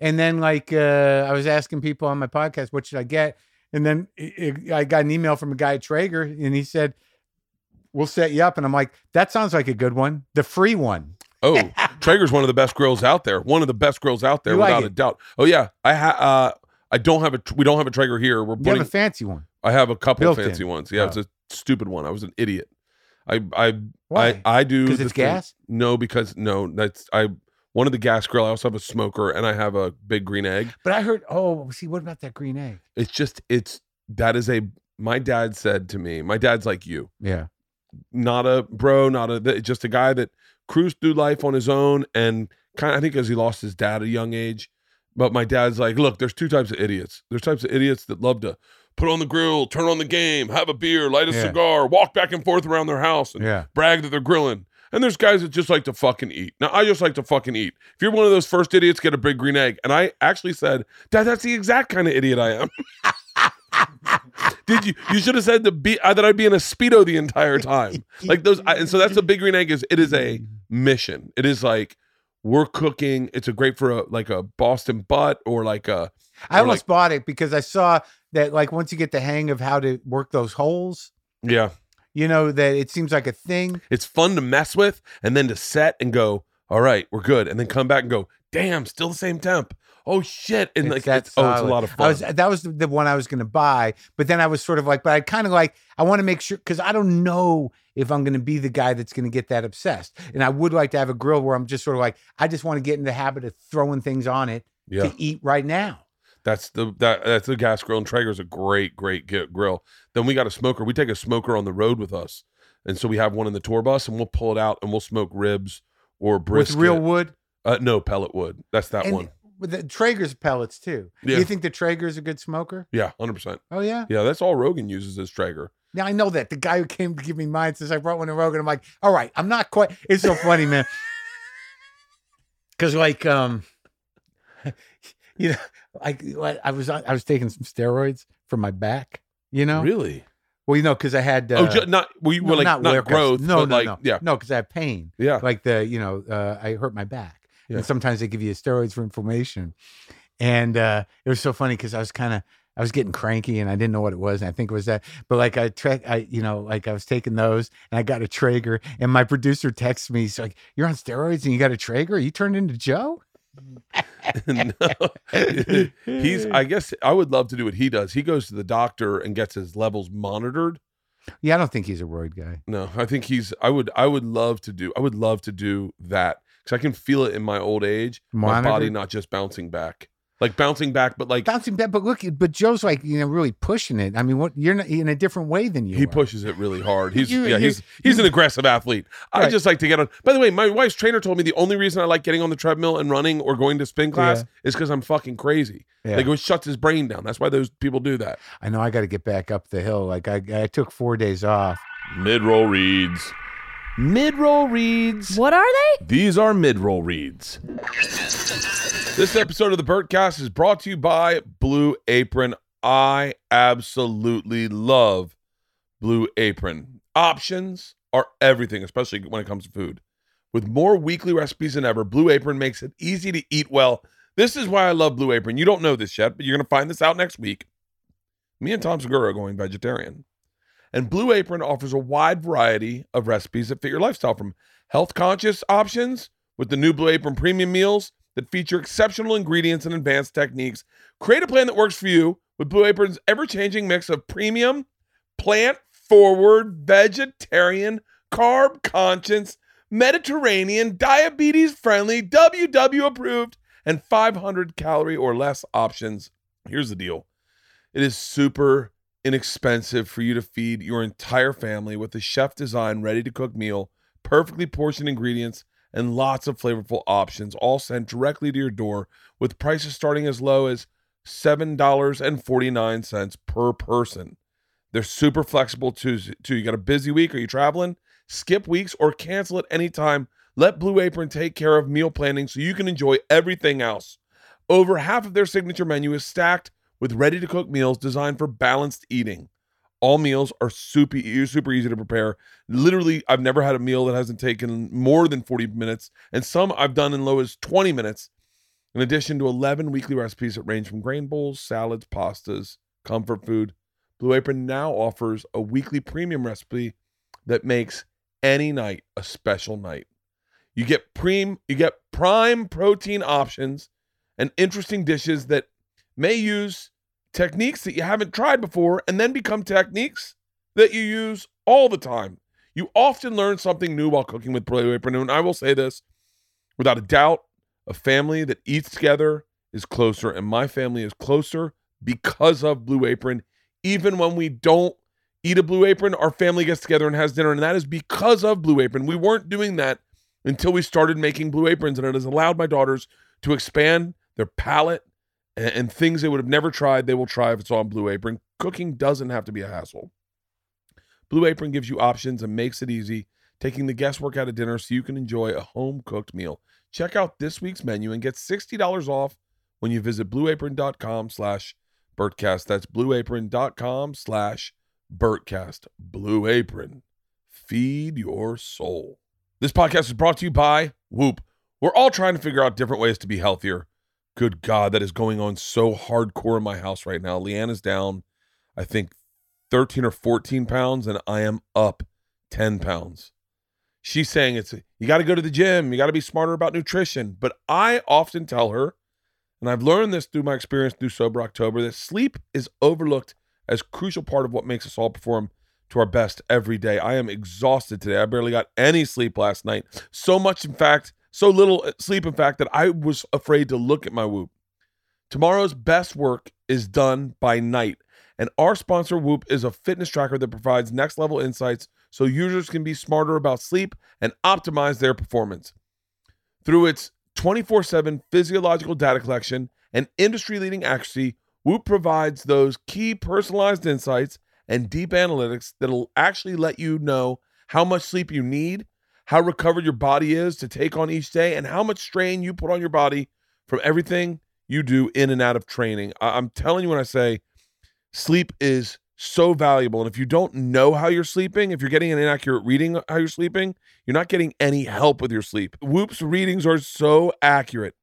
and then like uh I was asking people on my podcast what should I get, and then i i I got an email from a guy at Traeger, and he said, "We'll set you up," and I'm like, "That sounds like a good one, the free one." Oh, Traeger's one of the best grills out there. One of the best grills out there, You without it? a doubt. Oh yeah, I ha- uh, I don't have a. We don't have a Traeger here. We're You have a fancy one. I have a couple built-in. fancy ones. Yeah, Oh. it's a stupid one. I was an idiot. I I Why? I I do Because it's gas. No, because no, that's I one of the gas grill. I also have a smoker and I have a big green egg. But I heard. Oh, see, what about that green egg? It's just it's that is a. My dad said to me. My dad's like you, Yeah. not a bro, not a just a guy that cruised through life on his own and kind of I think because he lost his dad at a young age. But my dad's like, look, there's two types of idiots. There's types of idiots that love to put on the grill, turn on the game, have a beer, light a Yeah. cigar, walk back and forth around their house, and Yeah. brag that they're grilling. And there's guys that just like to fucking eat. Now, I just like to fucking eat. If you're one of those first idiots, get a big green egg. And I actually said, Dad, that's the exact kind of idiot I am. Did you? You should have said to be uh, that I'd be in a speedo the entire time. Like those. I, and so that's the big green egg. Is it is a mission. It is like we're cooking. It's a great for a like a Boston butt or like a I Or almost bought it because I saw that like once you get the hang of how to work those holes, yeah. you know that it seems like a thing. It's fun to mess with and then to set and go. All right, we're good, and then come back and go. Damn, still the same temp. Oh shit! And It's like, that it's, oh, it's a lot of I fun. was that was the, the one I was going to buy, but then I was sort of like, but I kind of like I want to make sure because I don't know if I'm going to be the guy that's going to get that obsessed, and I would like to have a grill where I'm just sort of like I just want to get in the habit of throwing things on it yeah, to eat right now. That's the that that's the gas grill. And Traeger's a great, great grill. Then we got a smoker. We take a smoker on the road with us, and so we have one in the tour bus, and we'll pull it out and we'll smoke ribs or brisket. with real wood. Uh, no pellet wood. That's that and one. with the Traeger's pellets too. Yeah. You think the Traeger's a good smoker? Yeah, hundred percent. Oh yeah. Yeah, that's all Rogan uses is Traeger. Now I know that the guy who came to give me mine says I brought one to Rogan. I'm like, all right, I'm not quite. It's so funny, man. Because like, um, you know, like, I was I was taking some steroids for my back. You know, Really? well, you know, because I had uh, oh, ju- not well, no, were like not, workouts. growth, No, no, like no, yeah, no, because I have pain. yeah. Like the you know, uh, I hurt my back, Yeah. and sometimes they give you steroids for inflammation. And uh, it was so funny because I was kind of I was getting cranky and I didn't know what it was. And I think it was that, but like I tra- I you know like I was taking those and I got a Traeger and my producer texts me, he's like, "You're on steroids and you got a Traeger? You turned into Joe?" no. He's I guess I would love to do what he does. He goes to the doctor and gets his levels monitored. Yeah, I don't think he's a roid guy. No, I think he's I would I would love to do I would love to do that cuz I can feel it in my old age. My body not just bouncing back. Like bouncing back but like Bouncing back, but look, but Joe's like you know really pushing it. I mean, what you're not, in a different way than you. he are. pushes it really hard. He's You- yeah, you- he's he's an aggressive athlete. I just like to get on. By the way, my wife's trainer told me the only reason I like getting on the treadmill and running or going to spin class is because I'm fucking crazy. Yeah. Like it shuts his brain down. That's why those people do that. I know I got to get back up the hill. Like I, I took four days off. Mid roll reads. Mid roll reads. What are they? These are mid roll reads. This episode of the Bertcast is brought to you by Blue Apron. I absolutely love Blue Apron. Options are everything, especially when it comes to food. With more weekly recipes than ever, Blue Apron makes it easy to eat well. This is why I love Blue Apron. You don't know this yet, but you're going to find this out next week. Me and Tom Segura are going vegetarian. And Blue Apron offers a wide variety of recipes that fit your lifestyle from health conscious options with the new Blue Apron premium meals that feature exceptional ingredients and advanced techniques. Create a plan that works for you with Blue Apron's ever changing mix of premium, plant forward, vegetarian, carb conscious, Mediterranean, diabetes friendly, WW approved, and 500 calorie or less options. Here's the deal it is super inexpensive for you to feed your entire family with a chef designed, ready to cook meal, perfectly portioned ingredients, and lots of flavorful options, all sent directly to your door with prices starting as low as $7.49 per person. They're super flexible too. too. You got a busy week? Are you traveling? Skip weeks or cancel at any time. Let Blue Apron take care of meal planning so you can enjoy everything else. Over half of their signature menu is stacked with ready to cook meals designed for balanced eating. All meals are super super easy to prepare. Literally, I've never had a meal that hasn't taken more than 40 minutes, and some I've done in low as 20 minutes. In addition to 11 weekly recipes that range from grain bowls, salads, pastas, comfort food, Blue Apron now offers a weekly premium recipe that makes any night a special night. You get preem, you get prime protein options and interesting dishes that may use techniques that you haven't tried before and then become techniques that you use all the time. You often learn something new while cooking with Blue Apron. And I will say this without a doubt, a family that eats together is closer, and my family is closer because of Blue Apron. Even when we don't eat a Blue Apron, our family gets together and has dinner, and that is because of Blue Apron. We weren't doing that until we started making Blue Aprons, and it has allowed my daughters to expand their palate and, and things they would have never tried. They will try if it's on Blue Apron. Cooking doesn't have to be a hassle. Blue Apron gives you options and makes it easy, taking the guesswork out of dinner so you can enjoy a home cooked meal. Check out this week's menu and get $60 off when you visit blueapron.com slash Bertcast. That's blueapron.com slash Bertcast. Blue Apron. Feed your soul. This podcast is brought to you by Whoop. We're all trying to figure out different ways to be healthier. Good God, that is going on so hardcore in my house right now. Leanne is down, I think, 13 or 14 pounds, and I am up 10 pounds. She's saying it's you got to go to the gym, you got to be smarter about nutrition. But I often tell her, and I've learned this through my experience through Sober October, that sleep is overlooked as crucial part of what makes us all perform to our best every day. I am exhausted today. I barely got any sleep last night. So much, in fact, so little uh, sleep, in fact, that I was afraid to look at my Whoop. Tomorrow's best work is done by night. And our sponsor, Whoop, is a fitness tracker that provides next level insights so users can be smarter about sleep and optimize their performance. Through its 24 7 physiological data collection and industry leading accuracy, Whoop provides those key personalized insights and deep analytics that'll actually let you know how much sleep you need, how recovered your body is to take on each day, and how much strain you put on your body from everything you do in and out of training. I- I'm telling you when I say sleep is so valuable. And if you don't know how you're sleeping, if you're getting an inaccurate reading how you're sleeping, you're not getting any help with your sleep. Whoop's readings are so accurate.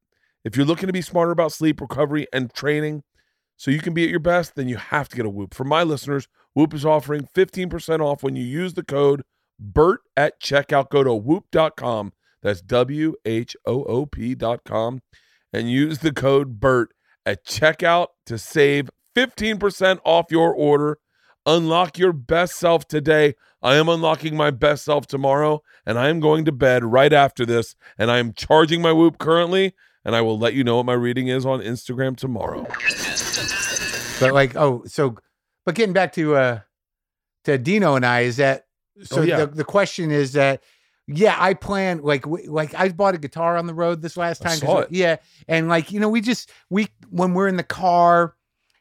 If you're looking to be smarter about sleep recovery and training so you can be at your best, then you have to get a Whoop. For my listeners, Whoop is offering 15% off when you use the code BERT at checkout. Go to whoop.com. That's W H O O P.com and use the code BERT at checkout to save 15% off your order. Unlock your best self today. I am unlocking my best self tomorrow, and I am going to bed right after this. And I am charging my Whoop currently, and I will let you know what my reading is on Instagram tomorrow. But like, oh, so, but getting back to uh to Dino and I is that so Oh, yeah. the the question is that yeah, I plan like like I bought a guitar on the road this last time. 'cause saw it. Yeah, and like you know, we just we when we're in the car,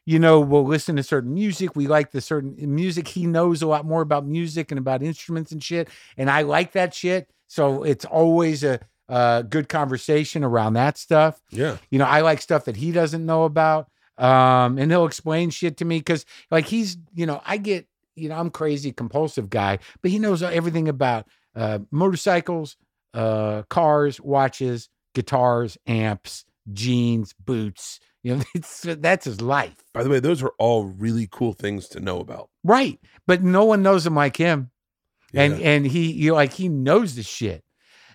you know, we'll listen to certain music. We like the certain music. He knows a lot more about music and about instruments and shit, and I like that shit. So it's always a, a good conversation around that stuff Yeah. you know i like stuff that he doesn't know about um and he'll explain shit to me because like he's you know i get you know i'm crazy compulsive guy but he knows everything about uh motorcycles uh cars watches guitars amps jeans boots you know it's that's his life. By the way, those are all really cool things to know about. right but no one knows him like him. And and he you know, like he knows the shit.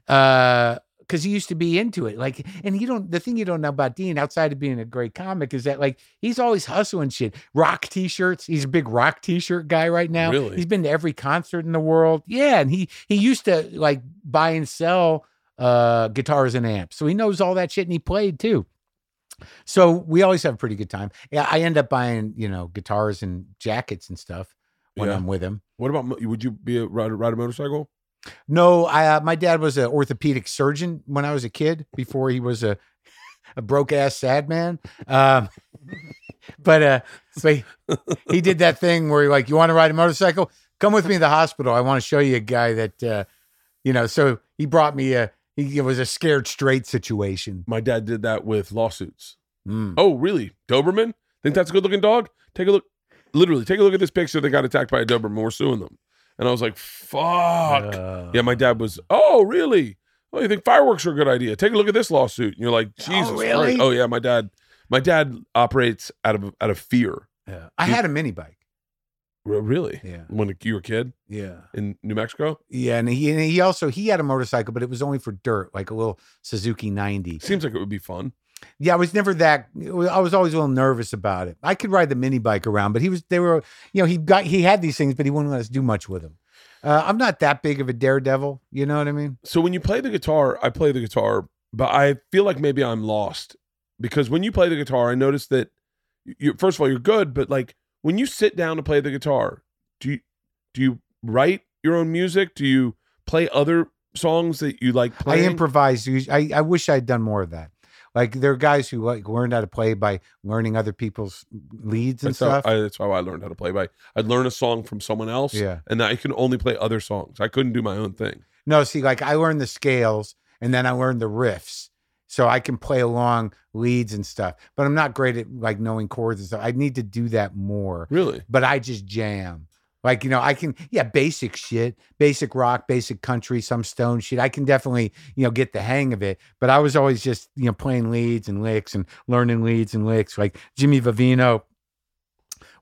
Uh because he used to be into it like and you don't the thing you don't know about dean outside of being a great comic is that like he's always hustling shit. Rock t-shirts he's a big rock t-shirt guy right now. Really? he's been to every concert in the world. Yeah and he he used to like buy and sell uh guitars and amps. So he knows all that shit and he played too. So we always have a pretty good time. Yeah i end up buying you know guitars and jackets and stuff when Yeah. i'm with him. What about would you be a ride, ride a motorcycle? No, I, uh, my dad was an orthopedic surgeon when I was a kid before he was a a broke ass sad man. Um, but uh, so he, he did that thing where he like, you want to ride a motorcycle? Come with me to the hospital. I want to show you a guy that, uh, you know. So he brought me a. He, it was a scared straight situation. My dad did that with lawsuits. Mm. Oh, really? Doberman? Think that's a good looking dog? Take a look. literally, take a look at this picture. They got attacked by a Doberman. We're suing them. And I was like, fuck. Uh, yeah, my dad was, oh, really? Oh, you think fireworks are a good idea? Take a look at this lawsuit. And you're like, Jesus really? Christ. Oh, yeah, my dad. My dad operates out of out of fear. yeah. I had a mini bike. Really? Yeah. When you were a kid Yeah. in New Mexico? Yeah, and he and he also he had a motorcycle, but it was only for dirt, like a little Suzuki 90. Seems like it would be fun. Yeah, I was never that. I was always a little nervous about it. I could ride the mini bike around, but he was. They were. You know, he got he had these things, but he wouldn't let us do much with them. Uh, I'm not that big of a daredevil. You know what I mean? So when you play the guitar, I play the guitar, but I feel like maybe I'm lost because when you play the guitar, I notice that you first of all you're good, but like when you sit down to play the guitar, do you do you write your own music? Do you play other songs that you like playing? I improvise. I I wish I'd done more of that. Like there are guys who like learned how to play by learning other people's leads and That's how, stuff. I, that's how I learned how to play. By I'd learn a song from someone else, yeah. and I can only play other songs. I couldn't do my own thing. No, see, like I learned the scales and then I learned the riffs. So I can play along leads and stuff. But I'm not great at like knowing chords and stuff. I need to do that more. Really, But I just jam. Like, you know, I can, yeah, basic shit, basic rock, basic country, some stone shit. I can definitely, you know, get the hang of it. But I was always just, you know, playing leads and licks and learning leads and licks. Like Jimmy Vivino,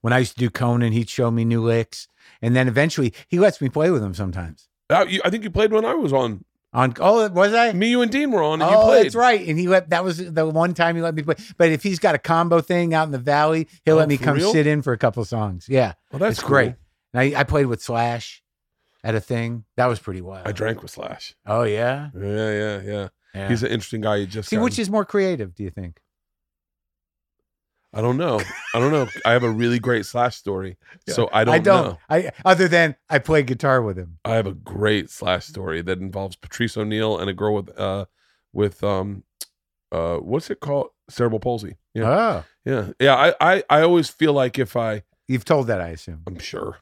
when I used to do Conan, he'd show me new licks. And then eventually he lets me play with him sometimes. Uh, you- I think you played when I was on. On oh, was I? Me, you, and Dean were on, and you oh, played. that's right. And he let that was the one time he let me play. But if he's got a combo thing out in the valley, he'll Oh, let me come real? sit in for a couple songs. Yeah, well, that's it's great. cool. And I, I played with Slash at a thing. That was pretty wild. I drank with Slash. Oh yeah, Yeah, yeah, yeah. yeah. He's an interesting guy. He just See, got- which is more creative? Do you think? I don't know. I don't know. I have a really great Slash story, so I don't, I don't. know. I other than I play guitar with him. I have a great Slash story that involves Patrice O'Neal and a girl with uh with um uh what's it called cerebral palsy. Yeah, Oh, yeah, yeah. I I I always feel like if I you've told that, I assume. I'm sure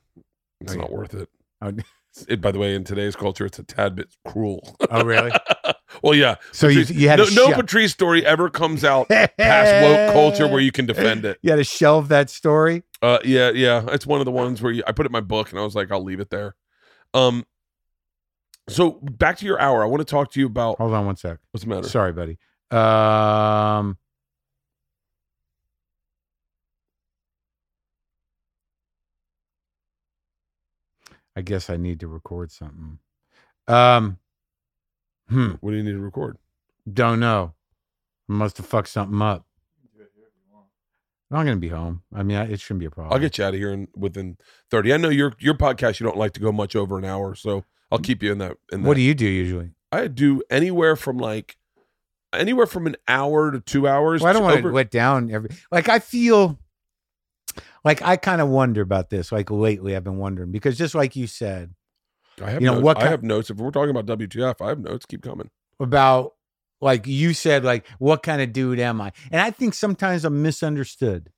it's Oh, not worth it. Oh, It, by the way, in today's culture, it's a tad bit cruel. oh really? well, yeah. So you Patrice- you had no, no Patrice story ever comes out past woke culture where you can defend it. You had to shelve that story. Uh, yeah, yeah. It's one of the ones where you, I put it in my book and I was like, I'll leave it there. Um, so back to your hour. I want to talk to you about Hold on one sec. what's the matter. Sorry, buddy. Um, I guess I need to record something. Um, hmm, What do you need to record? don't know. Must have fucked something up. I'm gonna be home. I mean, I- it shouldn't be a problem. I'll get you out of here in within thirty. I know your your podcast. You don't like to go much over an hour, so I'll keep you in that. In that. What do you do usually? I do anywhere from like anywhere from an hour to two hours. Well, I don't want over- to let down every. Like I feel, like I kind of wonder about this. Like lately, I've been wondering because just like you said, I have you know, notes. what I have notes. If we're talking about WTF, I have notes. Keep coming. about like you said like what kind of dude am i and i think sometimes i'm misunderstood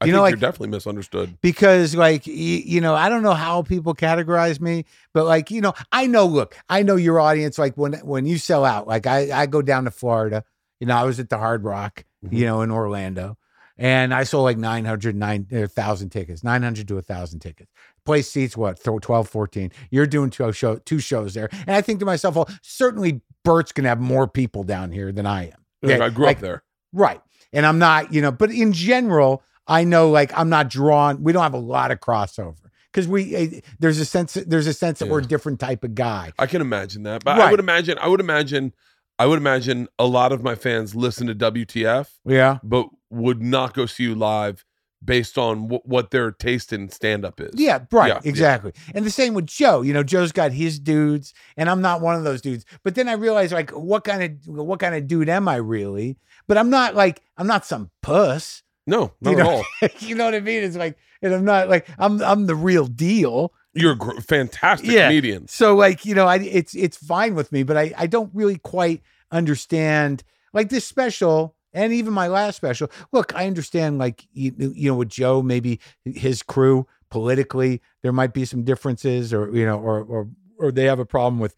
I You think know, like- you're definitely misunderstood. because like y- you know i don't know how people categorize me but like you know i know look i know your audience like when when you sell out like i i go down to florida you know i was at the hard rock Mhm. you know in orlando and i sold like 900 1000 tickets 900 to 1000 tickets place seats what th- 12 14 you're doing two show two shows there and i think to myself well certainly bert's gonna have more people down here than i am Yeah, I grew like- up there. Right. And I'm not, you know, but in general, I know like I'm not drawn, we don't have a lot of crossover because we, eh, there's a sense, there's a sense that we're a different type of guy. I can imagine that, but I would imagine. I would imagine. I would imagine a lot of my fans listen to WTF, Yeah. but would not go see you live based on wh- what their taste in stand up is. Yeah. Right. Yeah, yeah. exactly. And the same with Joe. You know, Joe's got his dudes and I'm not one of those dudes. But then I realized like, what kind of, what kind of dude am I really? But I'm not like, I'm not some puss. No, not You at know- all. you know what I mean? It's like, and I'm not like, I'm, I'm the real deal. You're a gr- fantastic Yeah. comedian. So like, you know, I it's it's fine with me, but I I don't really quite understand like this special and even my last special. Look, I understand like you, you know with Joe maybe his crew politically there might be some differences or you know or or or they have a problem with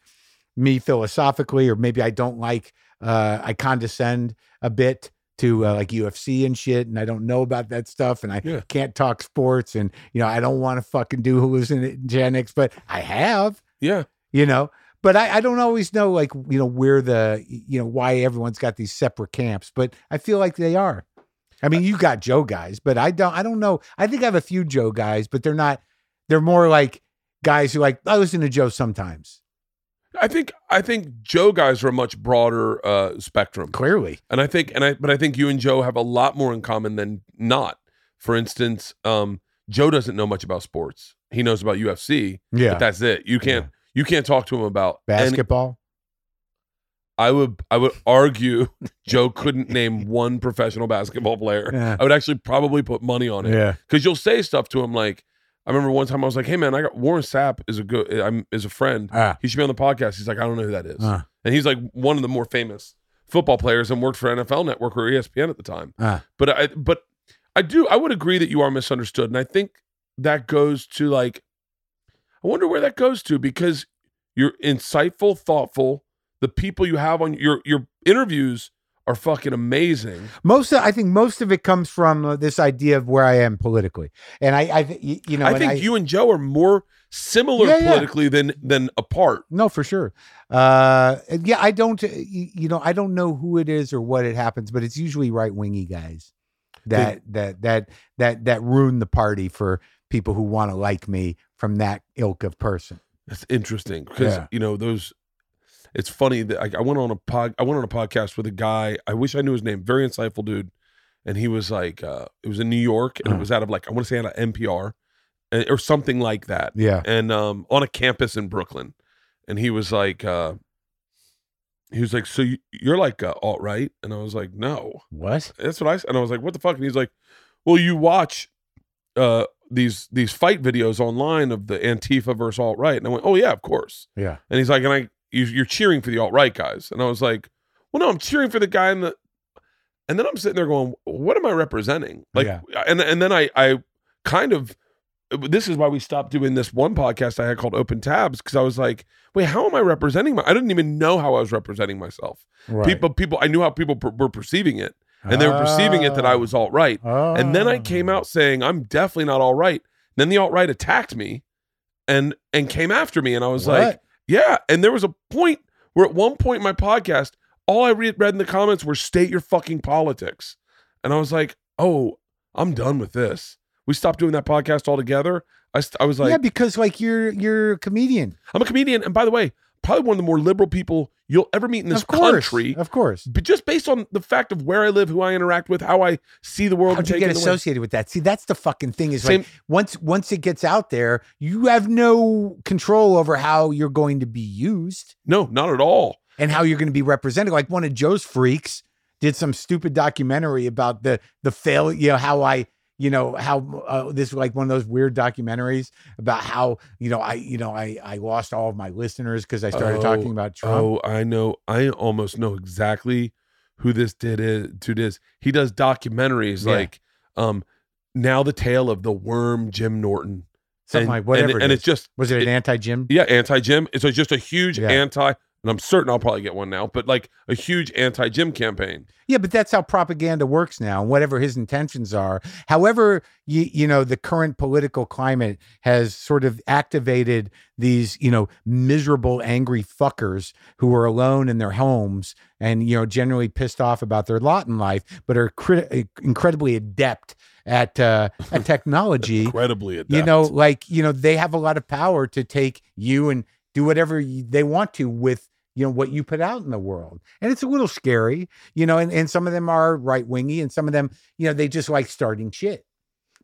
me philosophically or maybe I don't like uh I condescend a bit to uh, like UFC and shit, and I don't know about that stuff, and I Yeah. can't talk sports, and you know I don't want to fucking do hallucinogenics, but I have, Yeah. you know. But I, I don't always know like you know where the you know why everyone's got these separate camps, but I feel like they are. I mean, you got Joe guys, but I don't. I don't know. I think I have a few Joe guys, but they're not. They're more like guys who like I listen to Joe sometimes. I think I think Joe guys are a much broader uh, spectrum, Clearly, and I think and I but I think you and Joe have a lot more in common than not. For instance, um, Joe doesn't know much about sports. He knows about UFC, yeah. but that's it. You can't you can't talk to him about any- Basketball. I would I would argue Joe couldn't name one professional basketball player. Yeah. I would actually probably put money on it Yeah. because you'll say stuff to him like I remember one time I was like, "Hey man, I got Warren Sapp is a good I'm is a friend. Ah. He should be on the podcast." He's like, "I don't know who that is," Uh, and he's like one of the more famous football players and worked for NFL Network or ESPN at the time. uh, But I but I do I would agree that you are misunderstood, and I think that goes to like I wonder where that goes to because you're insightful, thoughtful. The people you have on your your interviews are fucking amazing. most of, I think most of it comes from uh, this idea of where I am politically, and I, I you know, I think you and Joe are more similar Yeah, yeah. politically than than apart. No, for sure. Uh, yeah, I don't. uh, You know, I don't know who it is or what it happens, but it's usually right wingy guys that that that that that ruin the party for people who want to like me from that ilk of person. That's interesting because Yeah. you know those. It's funny that I, I went on a pod. I went on a podcast with a guy. I wish I knew his name. Very insightful dude, and he was like, uh, it was in New York, and Uh-huh. it was out of like I want to say out of NPR, uh, or something like that, Yeah. and um, on a campus in Brooklyn, and he was like, uh, he was like, so you, you're like uh, alt right, and I was like, no, What? that's what I said. And I was like, what the fuck? And he's like, well, you watch uh, these these fight videos online of the Antifa versus alt right. And I went, oh, yeah, of course. Yeah. And he's like, and I, you, you're cheering for the alt right guys. And I was like, well, no, I'm cheering for the guy in the. And then I'm sitting there going, what am I representing? Like, Yeah. and and then I I kind of. This is why we stopped doing this one podcast I had called Open Tabs because I was like, wait, how am I representing my? I didn't even know how I was representing myself. Right. People, people, I knew how people per- were perceiving it, and they were perceiving it that I was ah. alt right. Oh. And then I came ah. out saying I'm definitely not all right. Then the alt right attacked me, and and came after me, and I was like, yeah. And there was a point where at one point in my podcast, all I read, read in the comments were "state your fucking politics," and I was like, oh, I'm done with this. We stopped doing that podcast altogether. I st- I was like, yeah, because like you're you're a comedian. I'm a comedian, and by the way, probably one of the more liberal people you'll ever meet in this of course, country. of course. But just based on the fact of where I live, who I interact with, how I see the world, How'd and you get associated with that? See, that's the fucking thing. Is Same- like once once it gets out there, you have no control over how you're going to be used No, not at all. and how you're going to be represented. Like one of Joe's freaks did some stupid documentary about the the fail. You know how I. You know how uh, this is like one of those weird documentaries about how you know I you know I I lost all of my listeners because I started Oh, talking about Trump. Oh, I know. I almost know exactly who this did is. to this. He does documentaries Yeah. like, um, now the tale of the worm Jim Norton, Something and, like whatever. and, it and it's just was it an anti Jim? yeah, anti Jim. So it's just a huge Yeah. anti, and I'm certain I'll probably get one now. But like a huge anti Jim campaign. Yeah, but that's how propaganda works now, and whatever his intentions are. However, you, you know, the current political climate has sort of activated these, you know, miserable, angry fuckers who are alone in their homes and, you know, generally pissed off about their lot in life, but are crit- incredibly adept at uh, at technology. Incredibly adept. you know, like, you know, they have a lot of power to take you and do whatever they want to with you know what you put out in the world. And it's a little scary you know and, and some of them are right wingy and some of them you know they just like starting shit.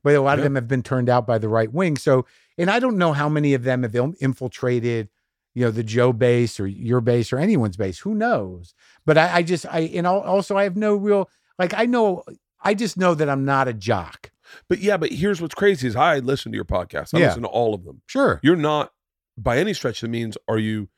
But a lot of them have been turned out by the right wing. So and i don't know how many of them have il- infiltrated you know the joe base or your base or anyone's base. Who knows? But i, I just i and also i have no real like i know i just know that i'm not a jock. But yeah, but here's what's crazy is I listen to your podcast. I Yeah. listen to all of them. sure. You're not by any stretch of the means are you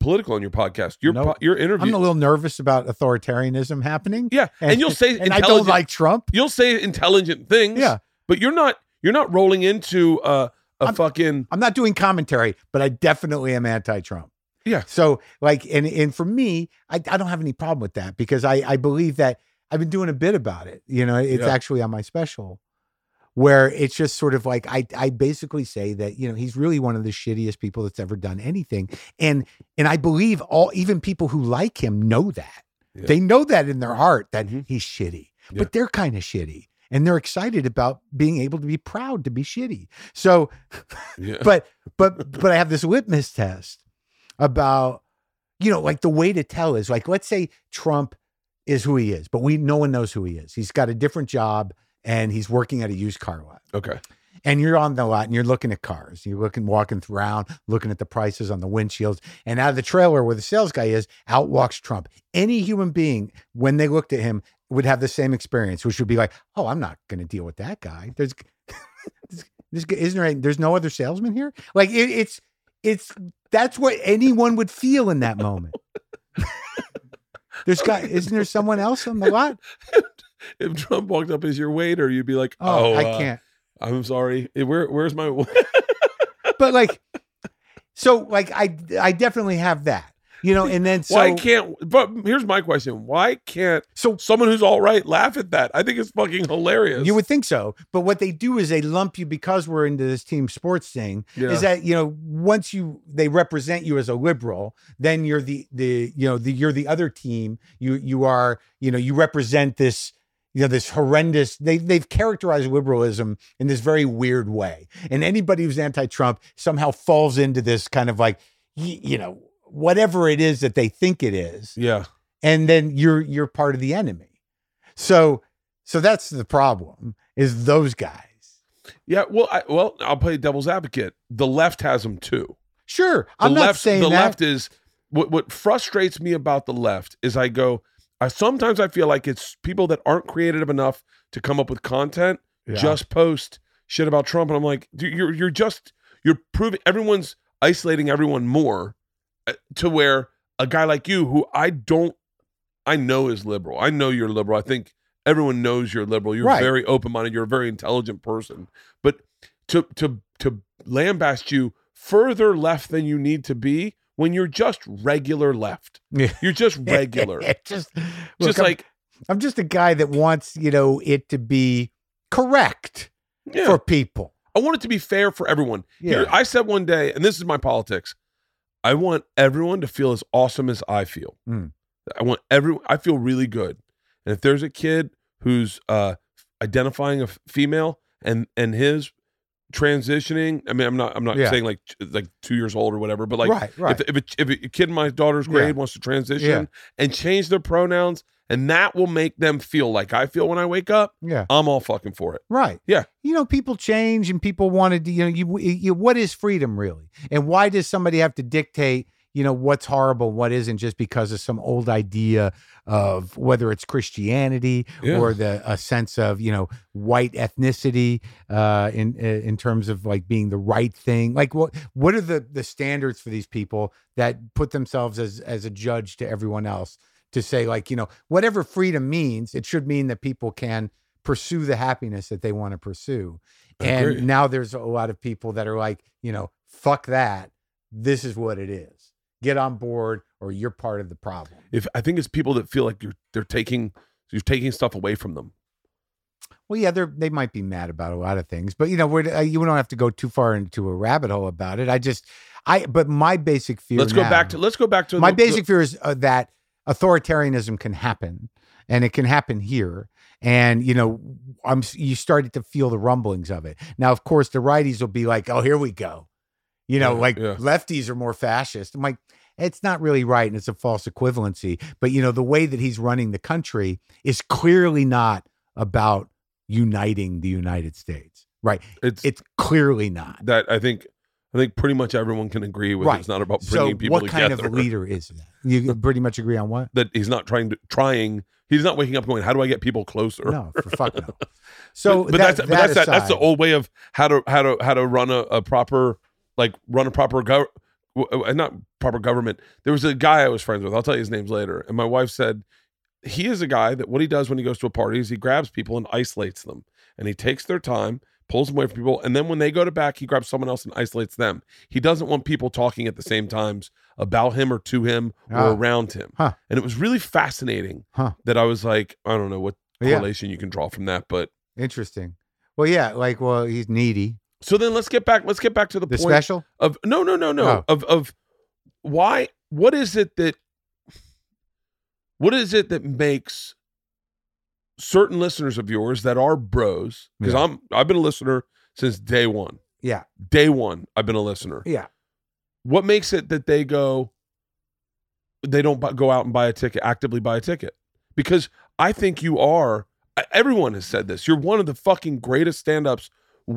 political on your podcast. Your Nope. po- your interview. i'm a little nervous about authoritarianism happening yeah, and, you'll say and i don't like trump you'll say intelligent things. Yeah. but you're not you're not rolling into uh, a I'm- fucking I'm not doing commentary, but I definitely am anti-Trump. Yeah. So like, and and for me, I, I don't have any problem with that because I I believe that I've been doing a bit about it. You know, it's Yeah. actually on my special where it's just sort of like I I basically say that, you know, he's really one of the shittiest people that's ever done anything. And and I believe all even people who like him know that. Yeah. They know that in their heart that Mhm. he's shitty. Yeah. But they're kind of shitty. And they're excited about being able to be proud to be shitty. So Yeah. but but but I have this litmus test about you know like the way to tell is like let's say Trump is who he is, but we no one knows who he is. He's got a different job and he's working at a used car lot. okay. And you're on the lot and you're looking at cars. You're looking walking around, looking at the prices on the windshields. And out of the trailer where the sales guy is, out walks Trump. Any human being, when they looked at him, would have the same experience, which would be like, "Oh, I'm not going to deal with that guy." There's, this, this isn't there? There's no other salesman here. Like it, it's, it's that's what anyone would feel in that moment. There's got, isn't there someone else on the lot? If Trump walked up as your waiter, you'd be like, Oh, "Oh, I uh, can't. I'm sorry. Eh, Where where's my But like, so like, I, I definitely have that, you know. And then so, Why can't but here's my question. Why can't so someone who's all right laugh at that? I think it's fucking hilarious. You would think so, but what they do is they lump you because we're into this team sports thing. Yeah. Is that you know once you they represent you as a liberal, then you're the the you know the you're the other team. You you are you know you represent this you know this horrendous. They they've characterized liberalism in this very weird way, and anybody who's anti-Trump somehow falls into this kind of like you know whatever it is that they think it is Yeah. and then you're you're part of the enemy. So so that's the problem is those guys. Yeah. Well, I well, I'll play devil's advocate. The left has them too. Sure, The I'm not left saying the that. left is what what frustrates me about the left is I go I sometimes I feel like it's people that aren't creative enough to come up with content Yeah. just post shit about Trump and I'm like dude, you're you're just you're proving everyone's isolating everyone more uh, to where a guy like you who I don't I know is liberal. I know you're liberal. I think everyone knows you're liberal. You're Right. very open-minded. You're a very intelligent person. But to to to lambast you further left than you need to be when you're just regular left. Yeah. You're just regular. just just look, I'm- like I'm, just a guy that wants you know it to be correct yeah. for people. I want it to be fair for everyone. Here, I said one day, and this is my politics. I want everyone to feel as awesome as I feel. Mm. I want everyone. I feel really good. And if there's a kid who's uh, identifying a female and and his transitioning, I mean, I'm not I'm not Yeah. saying like like two years old or whatever, but like right, right. if if a, if a kid in my daughter's Yeah. grade wants to transition and change their pronouns, and that will make them feel like I feel when I wake up, yeah. I'm all fucking for it. Right. Yeah. You know, people change and people wanted to, you know, you, you what is freedom really? And why does somebody have to dictate, you know, what's horrible, what isn't just because of some old idea of whether it's Christianity Yeah. or the a sense of, you know, white ethnicity uh in in terms of like being the right thing. Like what what are the the standards for these people that put themselves as as a judge to everyone else to say like, you know, whatever freedom means, it should mean that people can pursue the happiness that they want to pursue. And now there's a lot of people that are like, you know, fuck that. This is what it is. Get on board or you're part of the problem. If I think it's people that feel like you're they're taking you're taking stuff away from them. Well, yeah, they're they might be mad about a lot of things, but you know, we're, uh, you don't have to go too far into a rabbit hole about it. I just, I, but my basic fear. Let's go back to let's go back to my the- the- basic fear is uh, that authoritarianism can happen and it can happen here and you know i'm you started to feel the rumblings of it now of course the righties will be like oh here we go you know Yeah, like yeah. lefties are more fascist i'm like it's not really right and it's a false equivalency but you know the way that he's running the country is clearly not about uniting the united states right it's, it's clearly not that I think I think pretty much everyone can agree with. Right. It's not about so bringing people together. what together. kind of a leader is that you pretty much agree on what That he's not trying to trying. He's not waking up going, "How do I get people closer?" no for fuck no so but, but that- that's but that that's that, that's the old way of how to how to how to run a, a proper like run a proper gov uh, not proper government. There was a guy I was friends with. I'll tell you his names later. And my wife said he is a guy that what he does when he goes to a party is he grabs people and isolates them, and he takes their time, pulls them away from people, and then when they go to back, he grabs someone else and isolates them. He doesn't want people talking at the same times about him or to him or Ah. around him. Huh. And it was really fascinating Huh. that I was like, I don't know what Yeah. correlation you can draw from that, but Interesting. Well, yeah, like well, he's needy. So then let's get back. Let's get back to the, The point special. of no, no, no, no. Oh. Of of why? What is it that? What is it that makes certain listeners of yours that are bros? Because Yeah. I'm I've been a listener since day one. Yeah. Day one, I've been a listener. Yeah. What makes it that they go? They don't go out and buy a ticket, actively buy a ticket, because I think you are. Everyone has said this. You're one of the fucking greatest stand-ups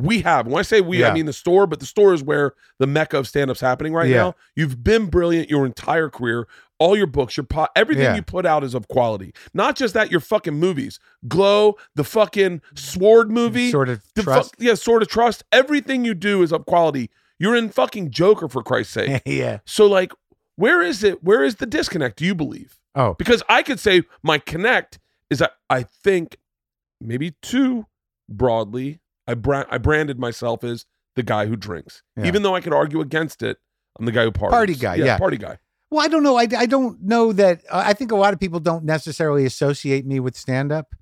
we have. When I say we, I mean the store, but the store is where the mecca of stand-ups happening right Yeah. now. You've been brilliant your entire career. All your books, your pot, everything Yeah. you put out is of quality. Not just that, your fucking movies, Glow, the fucking Sword movie, Sword of the fu- trust. yeah, Sword of Trust. Everything you do is of quality. You're in fucking Joker for Christ's sake. yeah. So like, where is it? Where is the disconnect? Do you believe? Oh, Because I could say my connect is that I think maybe too broadly. I bra- I branded myself as the guy who drinks, Yeah. even though I could argue against it. I'm the guy who parties. Party guy, yeah. party guy. Well, I don't know. I, I don't know that. uh, I think a lot of people don't necessarily associate me with stand up.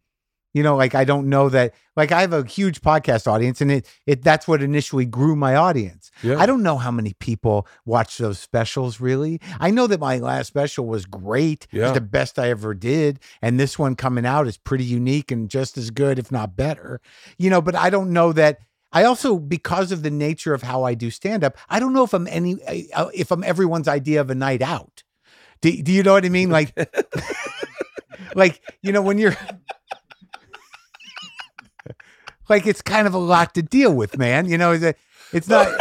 You know, like I don't know that. Like I have a huge podcast audience, and it it that's what initially grew my audience. Yeah, I don't know how many people watch those specials. Really, I know that my last special was great. It Yeah. was the best I ever did, and this one coming out is pretty unique and just as good, if not better. You know, but I don't know that. I also, because of the nature of how I do stand up, I don't know if I'm any uh, if I'm everyone's idea of a night out. Do, do you know what I mean? Like, like you know when you're like it's kind of a lot to deal with, man. You know, it's, it's not.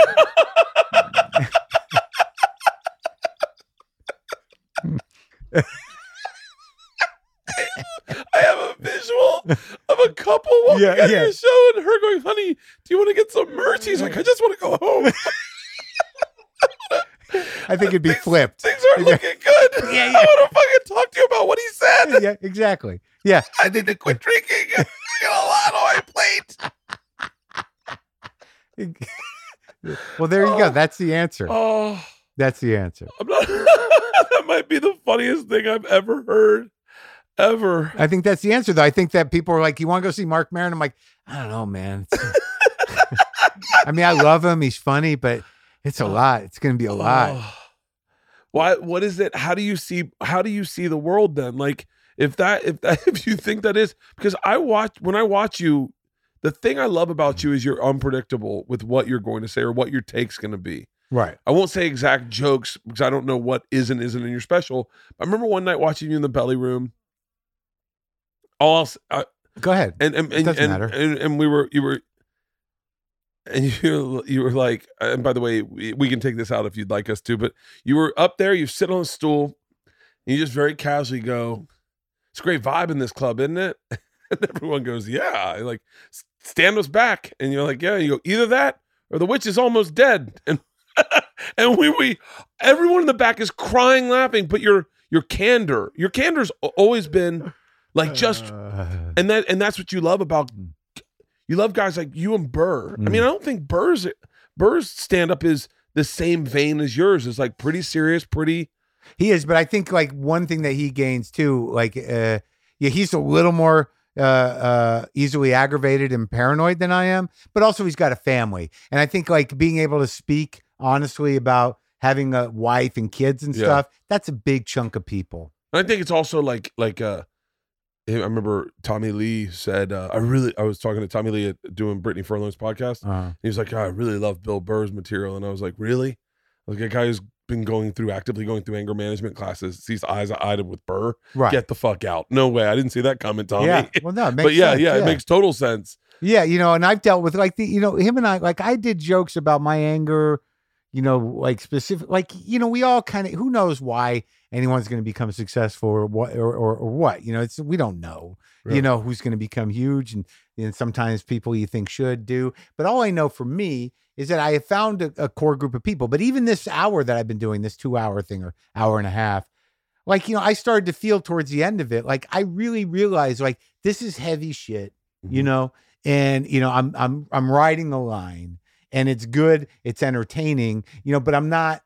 I have a visual of a couple walking Yeah, out yeah. the show and her going, "Honey, do you want to get some merch?" He's like, "I just want to go home. I think it'd be flipped. Things aren't looking good. Yeah, I want to fucking talk to you about what he said. Yeah, exactly. Yeah, I need to quit drinking. I got a lot on my plate." well, there you go. Oh. That's the answer. Oh, That's the answer. I'm not. that might be the funniest thing I've ever heard, ever. I think that's the answer, though. I think that people are like, "You want to go see Marc Maron?" I'm like, I don't know, man. I mean, I love him. He's funny, but it's a oh. lot. It's going to be a lot. Oh. Why? What is it? How do you see? How do you see the world then? Like, if that, if that, if you think that is, because I watch when I watch you, the thing I love about you is you're unpredictable with what you're going to say or what your take's going to be. Right. I won't say exact jokes because I don't know what is and isn't in your special. I remember one night watching you in the belly room. All else, I, Go ahead. and and and, doesn't and, matter. and and we were you were and you you were like and by the way we, we can take this out if you'd like us to but you were up there you sit on a stool and you just very casually go it's a great vibe in this club isn't it and everyone goes yeah like stand us back and you're like yeah you go either that or the witch is almost dead and and we we everyone in the back is crying laughing but your your candor your candor's always been like just Uh, and that and that's what you love about you love guys like you and Burr. I Mm. mean, I don't think Burr's Burr's stand up is the same vein as yours. It's like pretty serious, pretty He is, but I think like one thing that he gains too, like uh yeah, he's a little more uh uh easily aggravated and paranoid than I am, but also he's got a family. And I think like being able to speak honestly about having a wife and kids and Yeah. stuff, that's a big chunk of people. And I think it's also like like uh I remember Tommy Lee said uh, I really I was talking to Tommy Lee at doing Brittany Furlan's podcast. Uh, He was like, "Yeah, I really love Bill Burr's material. And I was like, Really? Like a guy who's been going through actively going through anger management classes, sees eyes of eyed with Burr. right. Get the fuck out. No way. I didn't see that coming, Tommy. Yeah. Well, no, it makes but yeah, sense, yeah, it makes total sense. Yeah, you know, and I've dealt with like the, you know, him and I, like I did jokes about my anger, you know, like specific, like you know, we all kind of, who knows why anyone's going to become successful or what, or, or, or what, you know, it's we don't know, you know, who's going to become huge, and and sometimes people you think should do, but all I know for me is that I have found a, a core group of people. But even this hour that I've been doing this two hour thing or hour and a half, like you know, I started to feel towards the end of it, like I really realized like this is heavy shit you Mhm. know and you know I'm I'm I'm riding the line and it's good, it's entertaining, you know, but I'm not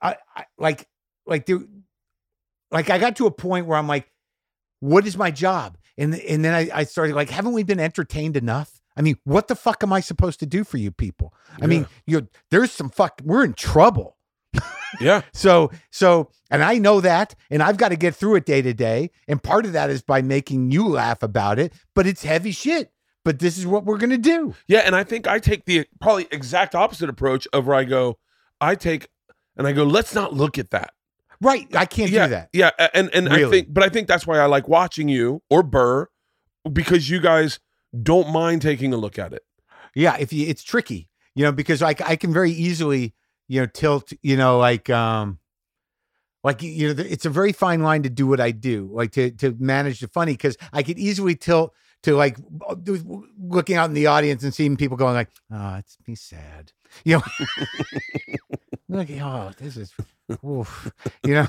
I, I like like there like I got to a point where I'm like what is my job? And and then I, I started like haven't we been entertained enough? I mean, what the fuck am I supposed to do for you people? I mean, you there's some fuck we're in trouble. Yeah. So, so, and I know that, and I've got to get through it day to day. And part of that is by making you laugh about it, but it's heavy shit. But this is what we're going to do. Yeah, and I think I take the probably exact opposite approach of where I go, I take and I go, let's not look at that. Right. I can't yeah, do that. Yeah, and and I think, but I think that's why I like watching you or Burr because you guys don't mind taking a look at it. Yeah. If you, it's tricky, you know, because I, I can very easily, you know, tilt, you know, like, um, like you know, it's a very fine line to do what I do, like to to manage the funny, because I could easily tilt to like looking out in the audience and seeing people going like, "Oh, it's me sad," you know, like, "Oh, this is," oof. you know,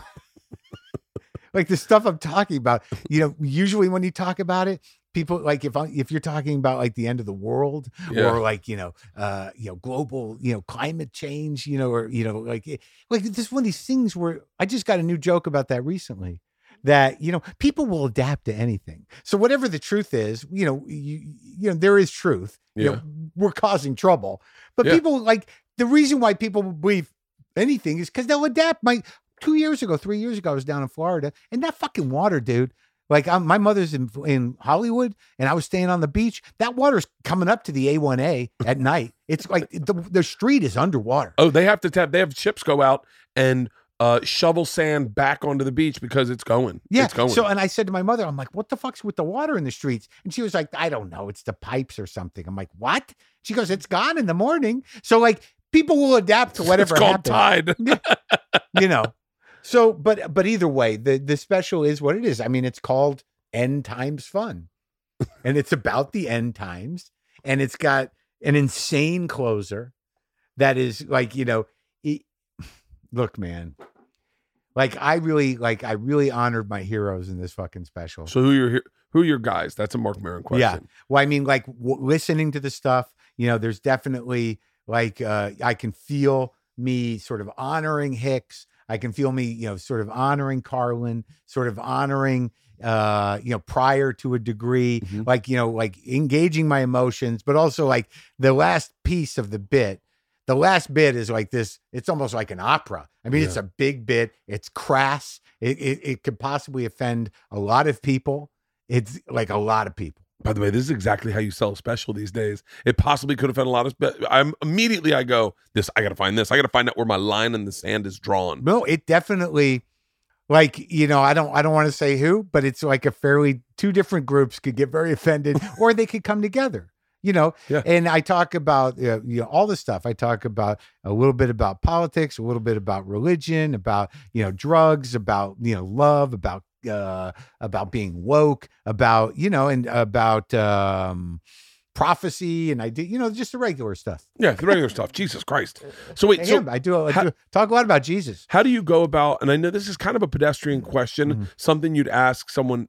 like the stuff I'm talking about. You know, usually when you talk about it, people like if I, if you're talking about like the end of the world Yeah. or like you know uh you know global you know climate change you know or you know like like this one of these things where i just got a new joke about that recently that you know people will adapt to anything so whatever the truth is you know you you know there is truth you Yeah. know we're causing trouble but Yeah. people like the reason why people believe anything is because they'll adapt my two years ago three years ago i was down in florida and that fucking water dude like I'm, my mother's in in Hollywood, and I was staying on the beach. That water's coming up to the A1A at night. It's like the the street is underwater. Oh, they have to tap. They have ships go out and uh, shovel sand back onto the beach because it's going. Yeah. it's going. So, and I said to my mother, I'm like, "What the fuck's with the water in the streets?" And she was like, "I don't know. It's the pipes or something." I'm like, "What?" She goes, "It's gone in the morning." So, like, people will adapt to whatever. it's called happens. tide. you know. So, but but either way, the the special is what it is. I mean, it's called End Times Fun, and it's about the end times, and it's got an insane closer that is like you know, look, man. Like I really like I really honored my heroes in this fucking special. So who your who are your guys? That's a Marc Maron question. Yeah. Well, I mean, like w- listening to the stuff, you know, there's definitely like uh, I can feel me sort of honoring Hicks. I can feel me, you know, sort of honoring Carlin, sort of honoring, uh, you know, Pryor to a degree, Mhm. like you know, like engaging my emotions, but also like the last piece of the bit. The last bit is like this. It's almost like an opera. I mean, it's a big bit. It's crass. It, it it could possibly offend a lot of people. It's like a lot of people. By the way, this is exactly how you sell a special these days. It possibly could have had a lot of. Spe- I'm immediately I go this. I got to find this. I got to find out where my line in the sand is drawn. No, it definitely like, you know, I don't I don't want to say who, but it's like a fairly two different groups could get very offended or they could come together. You know, Yeah. and I talk about you know all the stuff. I talk about a little bit about politics, a little bit about religion, about you know drugs, about you know love, about uh about being woke, about you know, and about um prophecy, and I did you know just the regular stuff. Yeah, the regular stuff. Jesus Christ. So wait. I, So. I do, I how- do talk a lot about Jesus. how do you go about? And I know this is kind of a pedestrian question, Mhm. something you'd ask someone,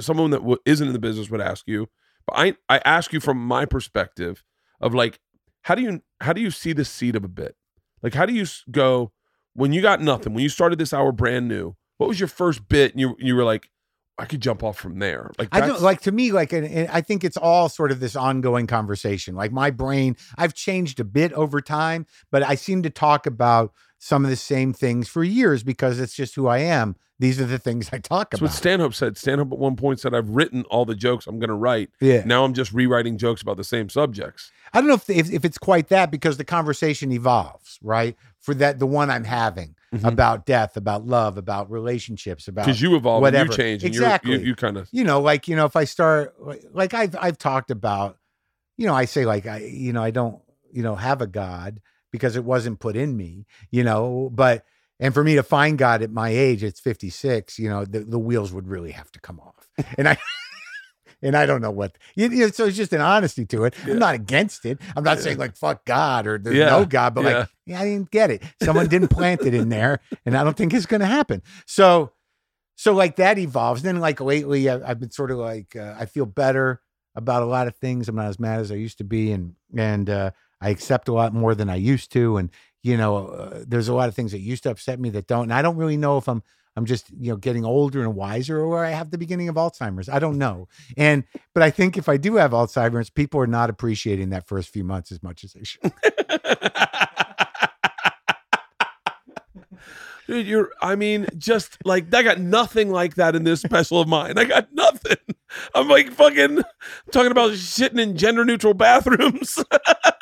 someone that w- isn't in the business would ask you. But I I ask you from my perspective of like, how do you how do you see the seed of a bit? Like, how do you go when you got nothing? When you started this hour brand new, what was your first bit? And you you were like, I could jump off from there. Like I don't like to me like and, and I think it's all sort of this ongoing conversation. Like my brain, I've changed a bit over time, but I seem to talk about some of the same things for years because it's just who I am. These are the things I talk That's what. Stanhope said. Stanhope at one point said, "I've written all the jokes I'm going to write. yeah. Now I'm just rewriting jokes about the same subjects." I don't know if, if if it's quite that because the conversation evolves, right? For that the one I'm having Mhm. about death, about love, about relationships, about Because you evolve, and whatever. you change, and Exactly. you're, you you kind of you know, like you know, if I start like- like I've I've talked about, you know, I say like I you know I don't you know have a God because it wasn't put in me, you know, but and for me to find God at my age, it's 56, you know, the, the wheels would really have to come off, and I. And I don't know what, you you know, so it's just an honesty to it. Yeah. I'm not against it. I'm not saying like fuck God or there's Yeah. no God, but Yeah. like, yeah, I didn't get it. Someone didn't plant it in there, and I don't think it's going to happen. So, so like that evolves. Then like lately, I, I've been sort of like uh, I feel better about a lot of things. I'm not as mad as I used to be, and and uh, I accept a lot more than I used to. And you know, uh, there's a lot of things that used to upset me that don't. And I don't really know if I'm I'm just you know getting older and wiser, or I have the beginning of Alzheimer's. I don't know. And but I think if I do have Alzheimer's, people are not appreciating that first few months as much as they should. Dude, you're, I mean, just like, I got nothing like that in this special of mine. I got nothing. I'm like fucking talking about shitting in gender neutral bathrooms.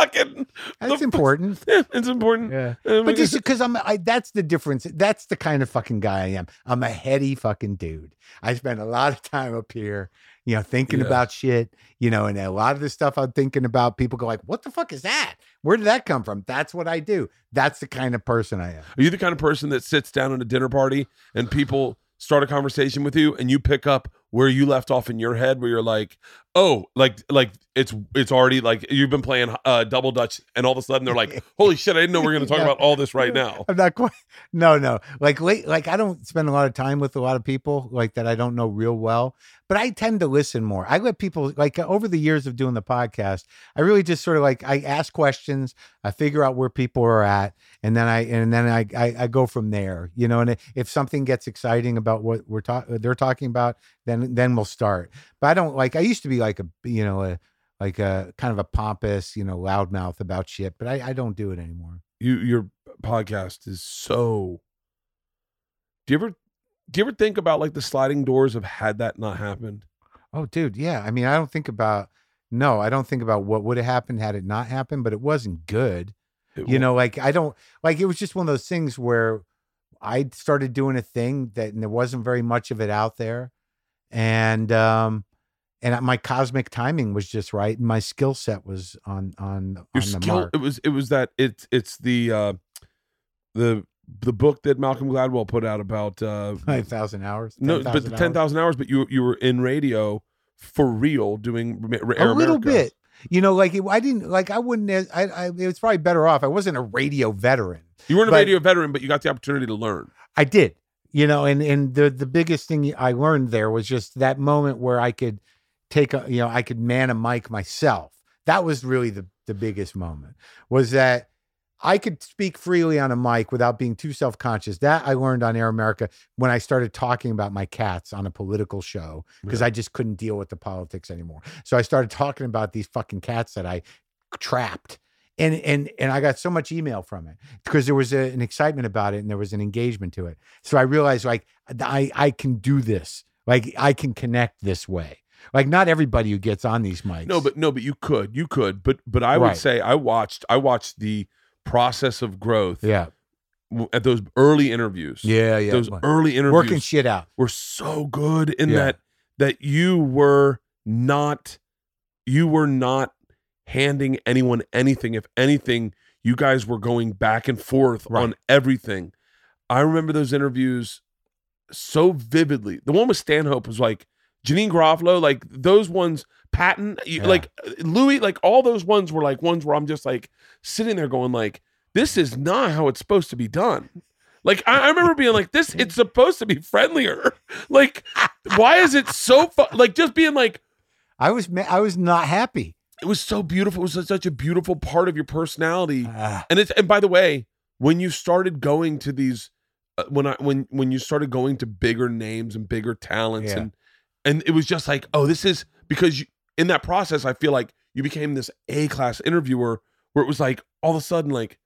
fucking. That's the- important. Yeah, it's important. Yeah. But just because I'm, I, that's the difference. That's the kind of fucking guy I am. I'm a heady fucking dude. I spend a lot of time up here, you know, thinking Yeah. about shit, you know, and a lot of the stuff I'm thinking about, people go like, "What the fuck is that? Where did that come from?" That's what I do. That's the kind of person I am. Are you the kind of person that sits down at a dinner party and people start a conversation with you and you pick up where you left off in your head where you're like, oh, like like it's it's already like you've been playing uh double dutch and all of a sudden they're like, holy shit, I didn't know we are gonna talk Yeah. about all this right now. I'm not quite. No, no. Like late, like I don't spend a lot of time with a lot of people like that I don't know real well. But I tend to listen more. I let people like over the years of doing the podcast. I really just sort of like I ask questions. I figure out where people are at, and then I and then I I, I go from there. You know, and if something gets exciting about what we're talking, they're talking about, then then we'll start. But I don't like. I used to be like a you know a like a kind of a pompous you know loudmouth about shit. But I I don't do it anymore. You your podcast is so do you ever do you ever think about like the sliding doors of had that not happened? Oh, dude, yeah. I mean, I don't think about no, I don't think about what would have happened had it not happened, but it wasn't good. It You wa- know, like I don't like it was just one of those things where I started doing a thing that and there wasn't very much of it out there. And um and my cosmic timing was just right and my skill set was on on your on the skill mark. it was it was that it's it's the uh the the book that Malcolm Gladwell put out about uh 5,000 hours. no but the 10,000 hours. but you you were in radio for real doing Air a little America. bit. You know, like it, I didn't like I wouldn't I, I it was probably better off. I wasn't a radio veteran. You weren't a radio veteran, but you got the opportunity to learn. I did. You know, and and the the biggest thing I learned there was just that moment where I could take a you know, I could man a mic myself. That was really the the biggest moment. Was that I could speak freely on a mic without being too self-conscious. That I learned on Air America when I started talking about my cats on a political show because I just couldn't deal with the politics anymore. So I started talking about these fucking cats that I trapped. And and and I got so much email from it because there was a, an excitement about it and there was an engagement to it. So I realized like I I can do this. Like I can connect this way. Like not everybody who gets on these mics. No, but no, but you could, you could, but but I would Right. say I watched, I watched the process of growth yeah, at those early interviews. yeah, yeah. those early interviews working shit out. were so good in Yeah. that that you were not, you were not handing anyone anything. If anything, you guys were going back and forth Right. on everything. I remember those interviews so vividly. The one with Stanhope was like Janeane Garofalo, like those ones, Patton, Yeah. like uh, Louis, like all those ones were like ones where I'm just like sitting there going like, this is not how it's supposed to be done. Like I, I remember being like, this, it's supposed to be friendlier. Like, why is it so fu-? like just being like, I was I was not happy. It was so beautiful. It was such a beautiful part of your personality. Ah, And it's and by the way, when you started going to these, uh, when I when when you started going to bigger names and bigger talents Yeah. and and it was just like, oh, this is because you, in that process, I feel like you became this A class interviewer where it was like all of a sudden like,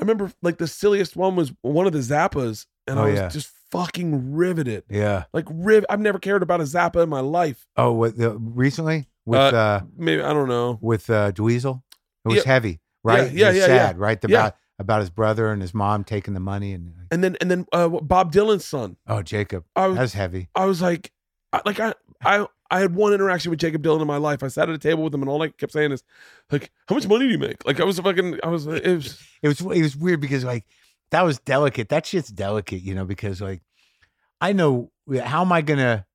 I remember like the silliest one was one of the Zappas, and Oh, I was yeah. just fucking riveted. yeah. Like riv, I've never cared about a Zappa in my life. Oh, what the recently with Uh, uh, Maybe I don't know. with uh Dweezil? It was Yeah. heavy, right? yeah, yeah, yeah. sad, right? Yeah. About about his brother and his mom taking the money and And then and then uh, Bob Dylan's son. oh, Jakob, I was that's heavy. I was like, I, like I, I, I had one interaction with Jakob Dylan in my life. I sat at a table with him, and all I kept saying is, like, how much money do you make? Like, I was fucking, I was, it was, it was it was weird because like that was delicate. That shit's delicate, you know, because like I know how am I gonna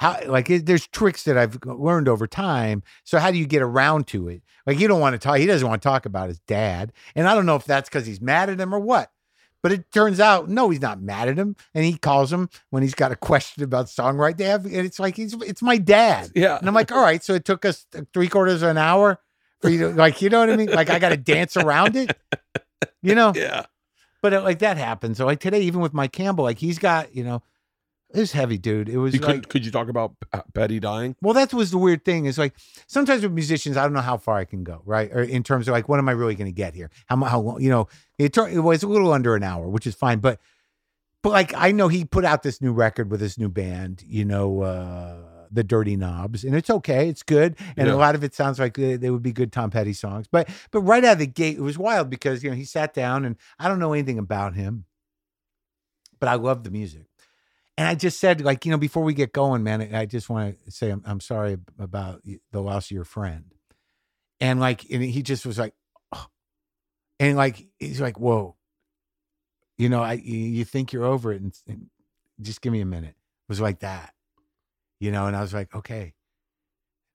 how like it, there's tricks that I've learned over time. So how do you get around to it? Like you don't want to talk. He doesn't want to talk about his dad, and I don't know if that's because he's mad at him or what. But it turns out, no, he's not mad at him, and he calls him when he's got a question about songwriting. They have, and it's like he's, it's my dad, Yeah. and I'm like, all right, so it took us three quarters of an hour for you to, like, you know what I mean? Like, I got to dance around it, you know? Yeah. But it, like that happens. So like today, even with Mike Campbell, like he's got, you know, it was heavy, dude. It was You like, could you talk about Petty dying? well, that was the weird thing. Is like sometimes with musicians, I don't know how far I can go, right? Or in terms of like, what am I really going to get here? How how long? You know, it, it was a little under an hour, which is fine. But but like I know he put out this new record with this new band, you know, uh the Dirty Knobs, and it's okay, it's good, and Yeah. a lot of it sounds like they, they would be good Tom Petty songs. But but right out of the gate, it was wild because you know he sat down, and I don't know anything about him, but I love the music. And I just said, like, you know, before we get going, man, I just want to say I'm, I'm sorry about the loss of your friend. And like, and he just was like, "Oh." and like, he's like, whoa, you know, I you you think you're over it, and, and just give me a minute. It was like that, you know. And I was like, okay,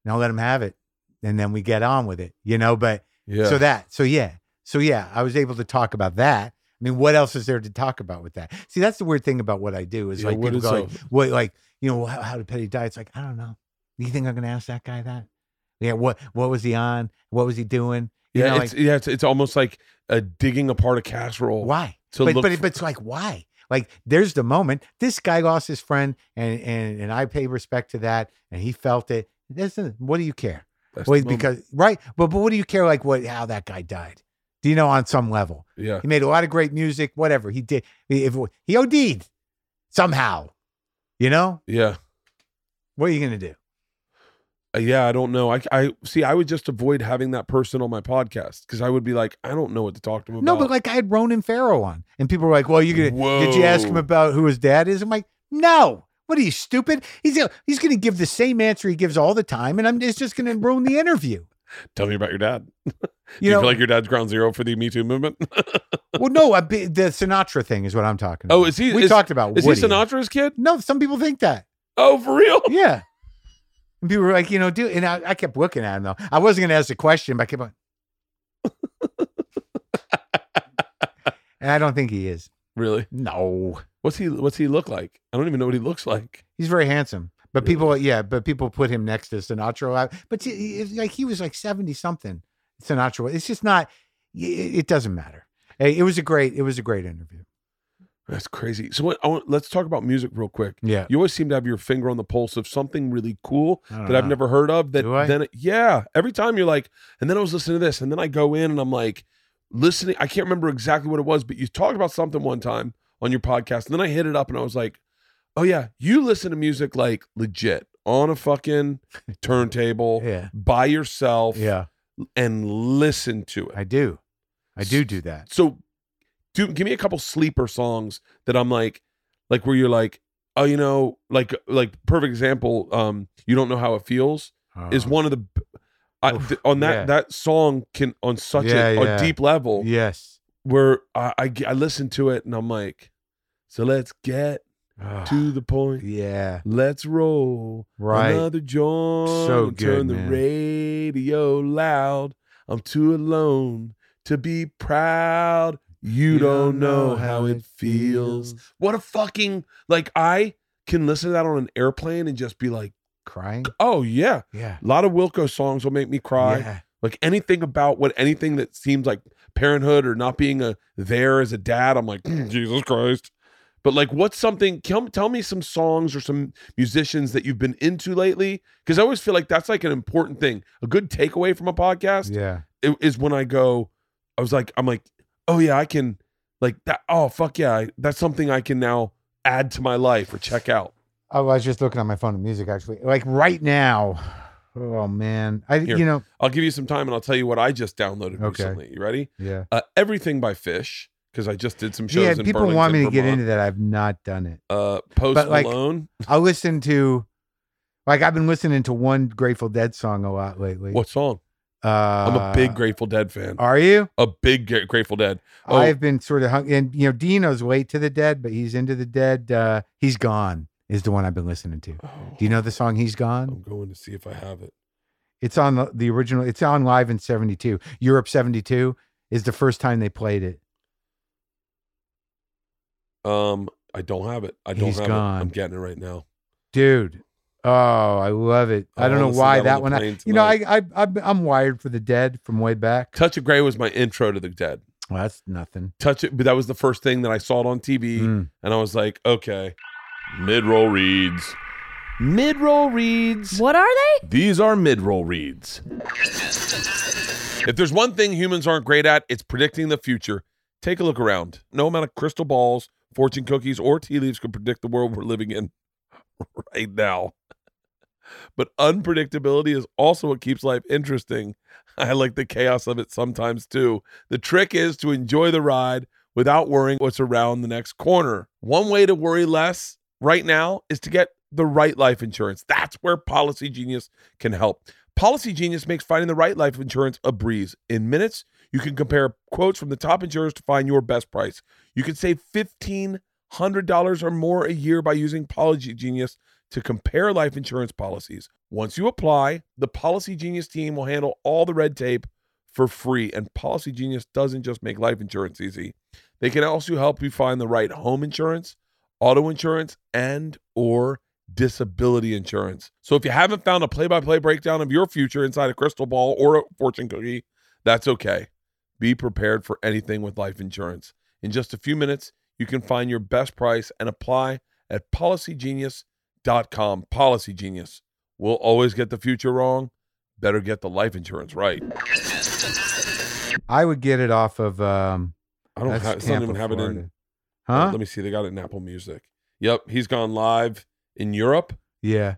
now let him have it, and then we get on with it, you know. But Yeah. so that, so yeah, so yeah, I was able to talk about that. I mean, what else is there to talk about with that? See, that's the weird thing about what I do is Yeah, like what people is go, like, what, like you know, how, how did Petty die? It's like I don't know. You think I'm going to ask that guy that? Yeah. What What was he on? What was he doing? You yeah, know, it's like, yeah, it's, it's almost like uh, digging apart a casserole. why? but but, for- but it's like why? Like there's the moment this guy lost his friend, and and and I pay respect to that, and he felt it. Listen, what do you care? That's Well, because right, but but what do you care? Like what? How that guy died? You know on some level? yeah, He made a lot of great music. Whatever he did, if he OD'd somehow, you know yeah, what are you gonna do? Uh, yeah. I don't know. I I see. I would just avoid having that person on my podcast because I would be like, I don't know what to talk to him about. No, but like I had Ronan Farrow on, and people were like, "Well, you gonna did you ask him about who his dad is?" I'm like, "No." What are you stupid? He's he's going to give the same answer he gives all the time, and I'm it's just going to ruin the interview. Tell me about your dad. You you know, feel like your dad's ground zero for the Me Too movement? well, no, I, the Sinatra thing is what I'm talking oh, about. oh, is he? we is, talked about Is Woody. he Sinatra's kid? No, some people think that. Oh, for real? Yeah. And people were like, you know, dude, and I, I kept looking at him though. I wasn't going to ask the question, but I kept on. and I don't think he is. Really? No. What's he? What's he look like? I don't even know what he looks like. He's very handsome. But Really? people, yeah, but people put him next to Sinatra. But he- he- like he was like 70 something. Sinatra. It's just not, it, doesn't matter. Hey, It was a great, it was a great interview. That's crazy. So what, I want, let's talk about music real quick. Yeah. You always seem to have your finger on the pulse of something really cool that I've never heard of. That Do I? then, yeah, every time you're like, and then I was listening to this, and then I go in and I'm like, listening. I can't remember exactly what it was, but you talked about something one time on your podcast, and then I hit it up and I was like, oh yeah, you listen to music like legit on a fucking turntable Yeah. by yourself Yeah. And listen to it. I do. I do do that. So, do give me a couple sleeper songs that I'm like, like where you're like, oh, you know, like like perfect example. Um, you don't know how it feels is Uh, one of the. I, th- on that yeah. that song can on such Yeah, a, yeah. a deep level Yes. where I I listen to it and I'm like, so let's get. To the point. yeah. Let's roll Right. another joint. So and Turn good, the man. radio loud. I'm too alone to be proud. You, don't know how it feels. What a fucking like I can listen to that on an airplane and just be like, Crying. oh yeah. Yeah. A lot of Wilco songs will make me cry. Yeah. Like anything about what anything that seems like parenthood or not being a there as a dad, I'm like, "Mm, Jesus Christ. But like, what's something? Tell, tell me some songs or some musicians that you've been into lately, because I always feel like that's like an important thing. A good takeaway from a podcast Yeah. is when I go, I was like, I'm like, oh yeah, I can, like that. Oh fuck yeah, I, that's something I can now add to my life or check out. Oh, I was just looking on my phone at music actually. Like right now. Oh man. I Here. you know, I'll give you some time and I'll tell you what I just downloaded Okay. recently. You ready? yeah. Uh, Everything by Phish, because I just did some shows. Yeah, people want me to Burlington, get into that. I've not done it. Uh, Post But, like, Malone. I'll listen to like I've been listening to one Grateful Dead song a lot lately. What song? Uh, I'm a big Grateful Dead fan. Are you? A big Gra- Grateful Dead. Oh. I've been sort of hung and you know, Dino's late to the dead, but he's into the dead. Uh he's gone is the one I've been listening to. Oh, Do you know the song He's Gone? I'm going to see if I have it. It's on the, the original. It's on live in '72. Europe '72 is the first time they played it. Um, I don't have it. I don't He's have gone. it. I'm getting it right now. dude. Oh, I love it. I I'll don't know why that on that one. I, you know, I, I, I'm I'm wired for the dead from way back. Touch of Grey was my intro to the Dead. Well, that's nothing. Touch it, but that was the first thing that I saw it on TV, Mm. and I was like, okay, mid roll reads, mid roll reads. What are they? These are mid roll reads. If there's one thing humans aren't great at, it's predicting the future. Take a look around. No amount of crystal balls, fortune cookies, or tea leaves can predict the world we're living in right now. But unpredictability is also what keeps life interesting. I like the chaos of it sometimes too. The trick is to enjoy the ride without worrying what's around the next corner. One way to worry less right now is to get the right life insurance. That's where Policygenius can help. Policygenius makes finding the right life insurance a breeze. In minutes, you can compare quotes from the top insurers to find your best price. You can save $1,500 or more a year by using Policygenius to compare life insurance policies. Once you apply, the Policygenius team will handle all the red tape for free. And Policygenius doesn't just make life insurance easy. They can also help you find the right home insurance, auto insurance, and or disability insurance. So if you haven't found a play-by-play breakdown of your future inside a crystal ball or a fortune cookie, that's okay. Be prepared for anything with life insurance. In just a few minutes, you can find your best price and apply at policygenius.com. Policygenius. We'll always get the future wrong. Better get the life insurance right. I would get it off of. um I don't have, it's not even have it in. Huh? Let me see. They got it in Apple Music. Yep, he's gone live in Europe. Yeah,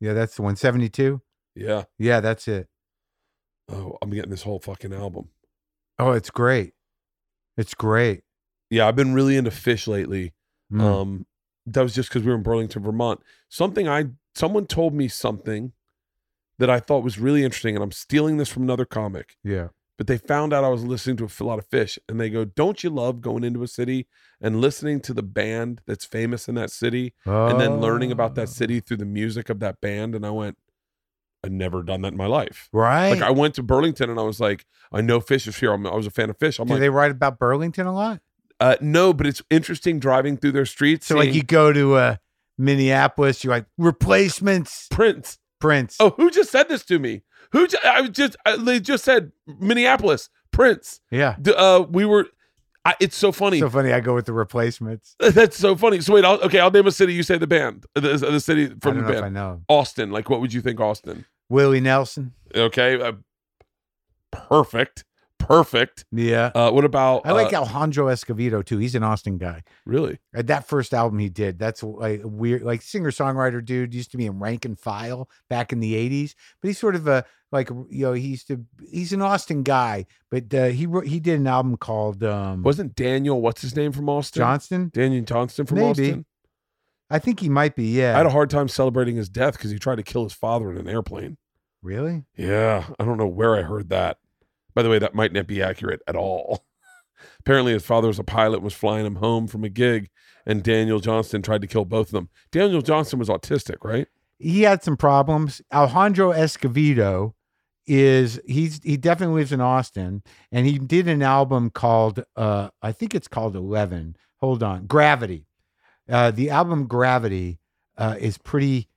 yeah. That's the one seventy two. Yeah. Yeah, that's it. Oh, I'm getting this whole fucking album. Oh, it's great. It's great. Yeah, I've been really into Phish lately. Mm. Um, that was just because we were in Burlington, Vermont. Something I someone told me something that I thought was really interesting, and I'm stealing this from another comic. yeah. But they found out I was listening to a lot of Phish, and they go, "Don't you love going into a city and listening to the band that's famous in that city, and then learning about that Oh. city through the music of that band?" And I went, "I've never done that in my life." Right. Like I went to Burlington, and I was like, "I know Phish is here. I'm, I was a fan of Phish." I'm Do like, they write about Burlington a lot? uh, "No," but it's interesting driving through their streets. So like you go to uh, Minneapolis, you're like replacements, Prince. Prince. Oh, who just said this to me? Who ju- I just I, they just said Minneapolis Prince. yeah. D- Uh, we were. I, it's so funny. So funny. I go with the replacements. That's so funny. So wait, I'll, okay, I'll name a city. You say the band, the, the city I from the if I know Austin. Like, what would you think, Austin? Willie Nelson. Okay, uh, perfect, perfect. Yeah. Uh, what about? I like uh, Alejandro Escovedo too. He's an Austin guy. really. Uh, That first album he did, that's like a weird, like singer songwriter dude. Used to be in Rank and File back in the '80s, but he's sort of a like you know he used to. He's an Austin guy, but uh, he wrote, he did an album called um, Wasn't Daniel? What's his name from Austin? Johnston. Daniel Johnston from Maybe. Austin. I think he might be. Yeah. I had a hard time celebrating his death because he tried to kill his father in an airplane. really? Yeah, I don't know where I heard that. By the way, that might not be accurate at all. Apparently, his father was a pilot, was flying him home from a gig, and Daniel Johnston tried to kill both of them. Daniel Johnston was autistic, right? he had some problems. Alejandro Escovedo is he's he definitely lives in Austin and he did an album called uh I think it's called 11. Hold on. Gravity. Uh the album Gravity uh is pretty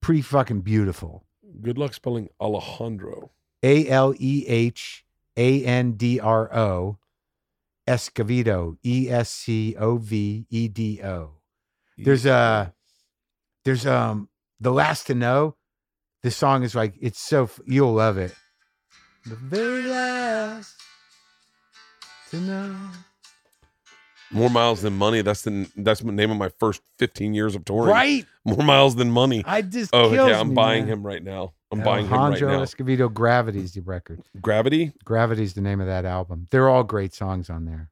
pretty fucking beautiful. Good luck spelling Alejandro. A L E H A N D R O Escovedo E S C O V E D O. There's a there's um the last to know this song is like it's so you'll love it the very last to know more miles than money. That's the that's the name of my first 15 years of touring. right More miles than money. i just Oh, yeah, I'm me, buying man. him right now. I'm buying him right now. Escovedo Gravity's the record Gravity. Gravity's the name of that album they're all great songs on there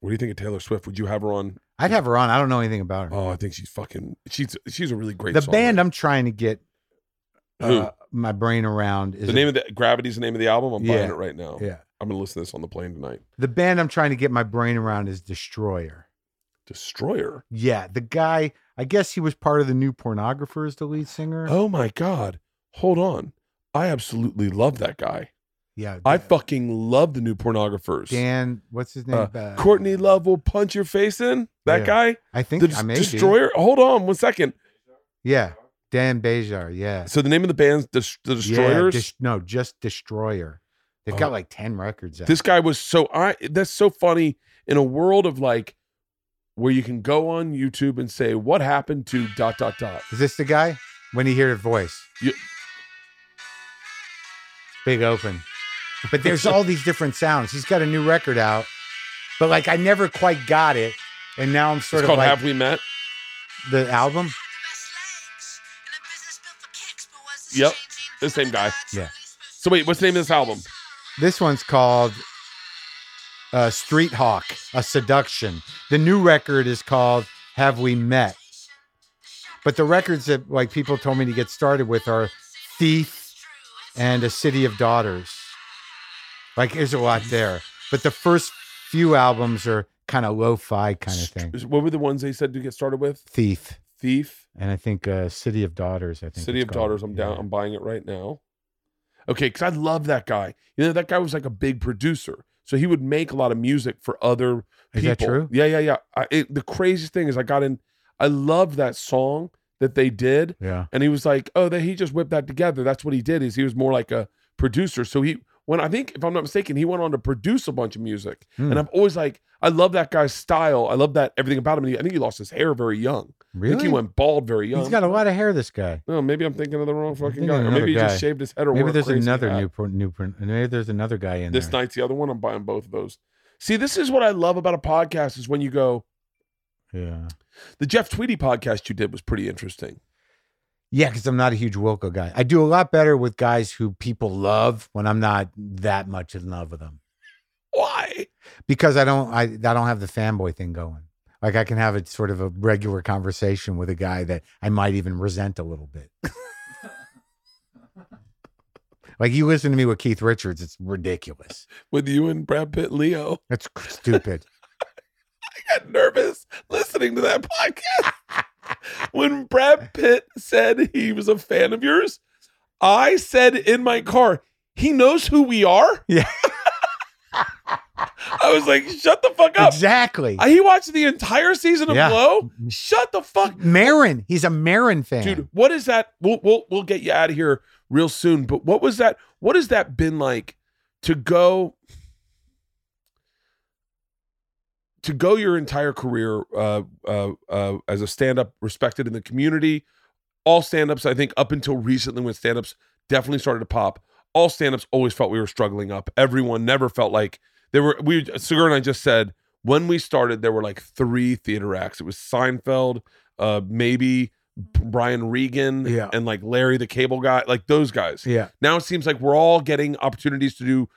What do you think of Taylor Swift? Would you have her on? I'd have her on I don't know anything about her Oh, I think she's fucking. She's she's a really great. the band I'm trying to get uh, my brain around is the name of the Gravity's the name of the album. I'm Yeah. buying it right now. yeah I'm gonna listen to this on the plane tonight. the band I'm trying to get my brain around is Destroyer Destroyer. Yeah, the guy, I guess he was part of the new pornographers, the lead singer. Oh my god. Hold on. I absolutely love that guy. Yeah. I Dan- fucking love the new pornographers. Dan, what's his name? Uh, Uh, Courtney Love will punch your face in. That Yeah. guy, I think the I be. destroyer. Hold on one second. Yeah. Dan Bejar. Yeah. So the name of the band's Des- the Yeah, Destroyers. Dis- no, just Destroyer. They've Oh. got like 10 records out. this guy was so I. That's so funny in a world of like where you can go on YouTube and say what happened to dot dot dot. Is this the guy? When you hear his voice. You- Big open. But there's all these different sounds. He's got a new record out. But like I never quite got it. And now I'm It's sort of called like Have We Met. the album. Yep, the same guy. Yeah. So wait, what's the name of this album? This one's called uh, Street Hawk, a seduction. The new record is called Have We Met? But the records that like people told me to get started with are Thief and A City of Daughters. Like there's a lot there. But the first few albums are kind of lo-fi kind of thing. What were the ones they said to get started with? Thief Thief, and I think uh, City of Daughters. I think City of called. Daughters. I'm down. I'm buying it right now. Okay, because I love that guy. You know, that guy was like a big producer, so he would make a lot of music for other Is people. that true? Yeah, yeah, yeah. I, it, the craziest thing is, I got in. I loved that song that they did, Yeah. and he was like, "Oh, that he just whipped that together." That's what he did. Is he was more like a producer. So he, when I think, if I'm not mistaken, he went on to produce a bunch of music. Hmm. And I'm always like, I love that guy's style. I love that everything about him. And he- I think he lost his hair very young. I Really? think he went bald very young. He's got a lot of hair. This guy. No, maybe I'm thinking of the wrong fucking guy. Or maybe he guy. just shaved his head or Maybe there's another hat. new. por- new. por- Maybe there's another guy in This there. night's the other one. I'm buying both of those. See, this is what I love about a podcast is when you go, Yeah. the Jeff Tweedy podcast you did was pretty interesting. Yeah, because I'm not a huge Wilco guy. I do a lot better with guys who people love when I'm not that much in love with them. Why? Because I don't I, I don't have the fanboy thing going. Like I can have a sort of a regular conversation with a guy that I might even resent a little bit. like you listen to me with Keith Richards, it's ridiculous. With you and Brad Pitt, Leo. That's stupid. I got nervous listening to that podcast. when Brad Pitt said he was a fan of yours, I said in my car, he knows who we are. Yeah. I was like, shut the fuck up. exactly. Uh, he watched the entire season of Yeah. Glow. Mm. Shut the fuck up. Maron, he's a Maron fan. dude what is that we'll, we'll we'll get you out of here real soon but what was that what has that been like to go to go your entire career uh, uh, uh, as a stand-up respected in the community all stand-ups i think up until recently when stand-ups definitely started to pop all stand-ups always felt we were struggling up everyone never felt like there were we Segura and i just said when we started there were like three theater acts it was seinfeld uh maybe brian regan Yeah. and like larry the cable guy like those guys Yeah. now it seems like we're all getting opportunities to do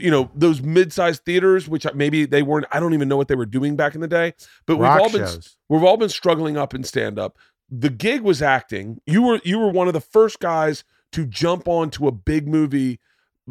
you know those mid-sized theaters which maybe they weren't i don't even know what they were doing back in the day but Rock we've all been shows. we've all been struggling up in stand up the gig was acting you were you were one of the first guys to jump onto a big movie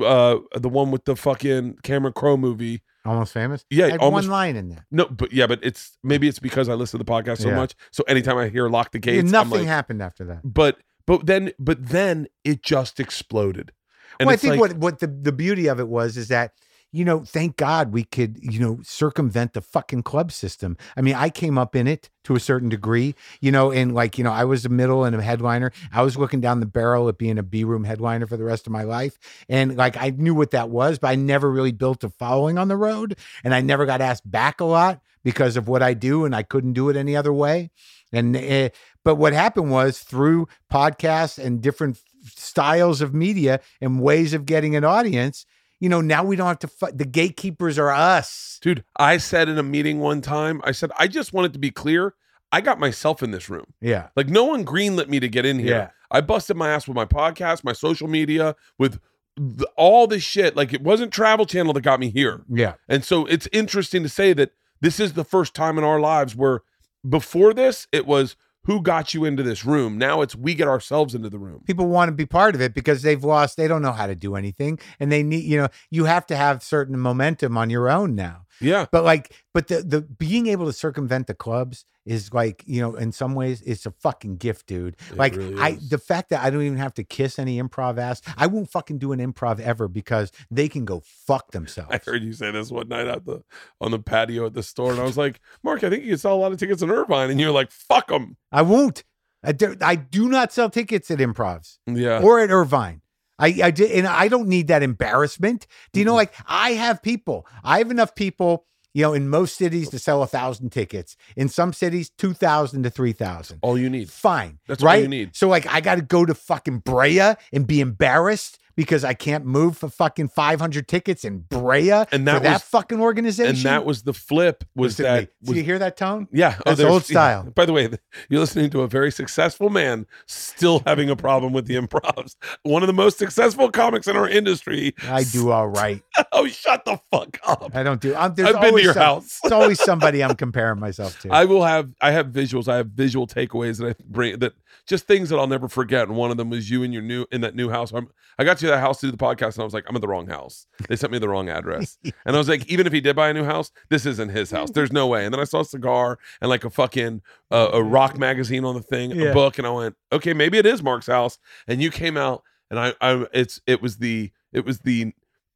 uh the one with the fucking Cameron Crowe movie Almost famous. Yeah, I had almost- one line in there. no but yeah but it's maybe it's because i listen to the podcast so Yeah. much so anytime i hear lock the gates I'm nothing like, happened after that. but but then but then it just exploded and well, I think like- what what the, the beauty of it was is that you know, thank God we could you know circumvent the fucking club system. I mean, I came up in it to a certain degree, you know, and like you know, I was a middle and a headliner. I was looking down the barrel at being a B room headliner for the rest of my life, and like I knew what that was, but I never really built a following on the road, and I never got asked back a lot because of what I do, and I couldn't do it any other way. And uh, but what happened was through podcasts and different styles of media and ways of getting an audience, you know, now we don't have to fight. The gatekeepers are us. Dude, I said in a meeting one time, I said, I just wanted to be clear. I got myself in this room. Yeah. Like no one greenlit me to get in here. Yeah. I busted my ass with my podcast, my social media, with the, all this shit. Like it wasn't Travel Channel that got me here. Yeah. And so it's interesting to say that this is the first time in our lives where before this, it was who got you into this room. Now it's we get ourselves into the room. People want to be part of it because they've lost, they don't know how to do anything. And they need, you know, you have to have certain momentum on your own now. Yeah. But like, but the the being able to circumvent the clubs is like, you know, in some ways, it's a fucking gift, dude. It like, really I the fact that I don't even have to kiss any improv ass, I won't fucking do an improv ever because they can go fuck themselves. I heard you say this one night at the on the patio at the store, and I was like, Marc, I think you can sell a lot of tickets in Irvine, and you're like, fuck them. I won't. I do, I do not sell tickets at improvs Yeah. or at Irvine. I, I did, and I don't need that embarrassment. Do you know? Mhm. Like I have people. I have enough people. You know, in most cities to sell a thousand tickets. In some cities, two thousand to three thousand. all you need. Fine, That's all right. you need. So like, I got to go to fucking Brea and be embarrassed because I can't move for fucking five hundred tickets in Brea And for that that fucking organization. And that was the flip. Was Listen that? Do Was, you hear that tone? yeah, oh, That's there's- old style. By the way, you're listening to a very successful man still having a problem with the improvs. One of the most successful comics in our industry. I do all right. Oh, shut the fuck up! I don't do. I'm, there's I've been to your some- house. It's always somebody I'm comparing myself to. I will have I have visuals. I have visual takeaways that I bring that just things that I'll never forget. And one of them was you in your new in that new house. I'm, I got to that house to do the podcast, and I was like, I'm at the wrong house. They sent me the wrong address, and I was like, even if he did buy a new house, this isn't his house. There's no way. And then I saw a cigar and like a fucking uh, a rock magazine on the thing, Yeah. a book, and I went, okay, maybe it is Marc's house. And you came out, and I, I it's it was the it was the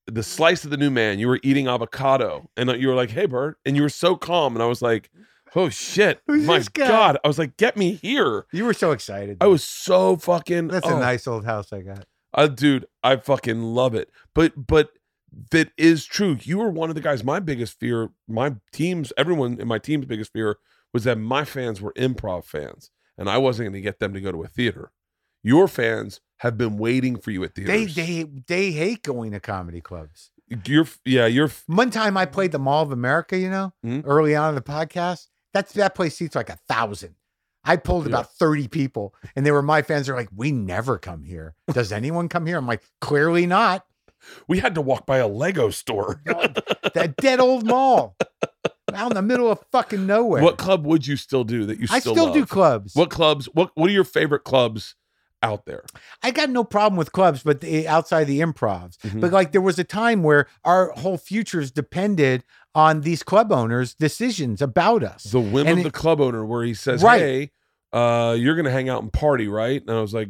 the slice of the new man. You were eating avocado, and you were like, "Hey, Bert," and you were so calm, and I was like, "Oh shit, Who's my this guy? god!" I was like, "Get me here!" you were so excited. I was so fucking. That's oh, a nice old house I got. uh, dude. I fucking love it. But but that is true. You were one of the guys. My biggest fear, my team's, everyone in my team's biggest fear was that my fans were improv fans, and I wasn't going to get them to go to a theater. Your fans have been waiting for you at theaters. they they they hate going to comedy clubs. you're yeah, you're One time I played the Mall of America, you know, Mhm. early on in the podcast. That's that place seats like a thousand. I pulled Yeah. about 30 people, and they were my fans. They're like, We never come here. Does anyone come here? I'm like, clearly not. we had to walk by a Lego store. That dead old mall. Out in the middle of fucking nowhere. What club would you still do that you I still, still do clubs. What clubs? What What are your favorite clubs out there? I got no problem with clubs, but the, outside the improvs. Mhm. But like there was a time where our whole futures depended on these club owners' decisions about us. The whim And of it- the club owner, where he says, Right. "Hey, uh, you're gonna hang out and party, right?" And I was like,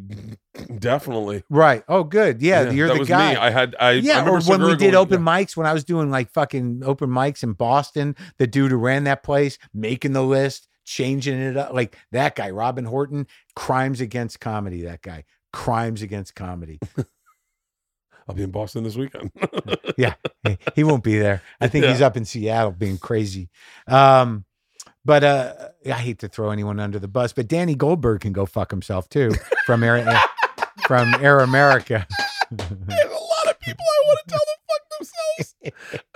"Definitely." right. Oh, good. Yeah, you're that the was guy. me. I had. I I yeah, remember or when we did open mics, when I was doing like fucking open mics in Boston, the dude who ran that place, making the list, changing it up, like that guy, Robin Horton, crimes against comedy. That guy, crimes against comedy. I'll be in Boston this weekend. yeah, he- won't be there. I think Yeah. he's up in Seattle being crazy. Um, but uh, I hate to throw anyone under the bus, but Danny Goldberg can go fuck himself too from Air from Air America. There's a lot of people I want to tell them fuck themselves. I just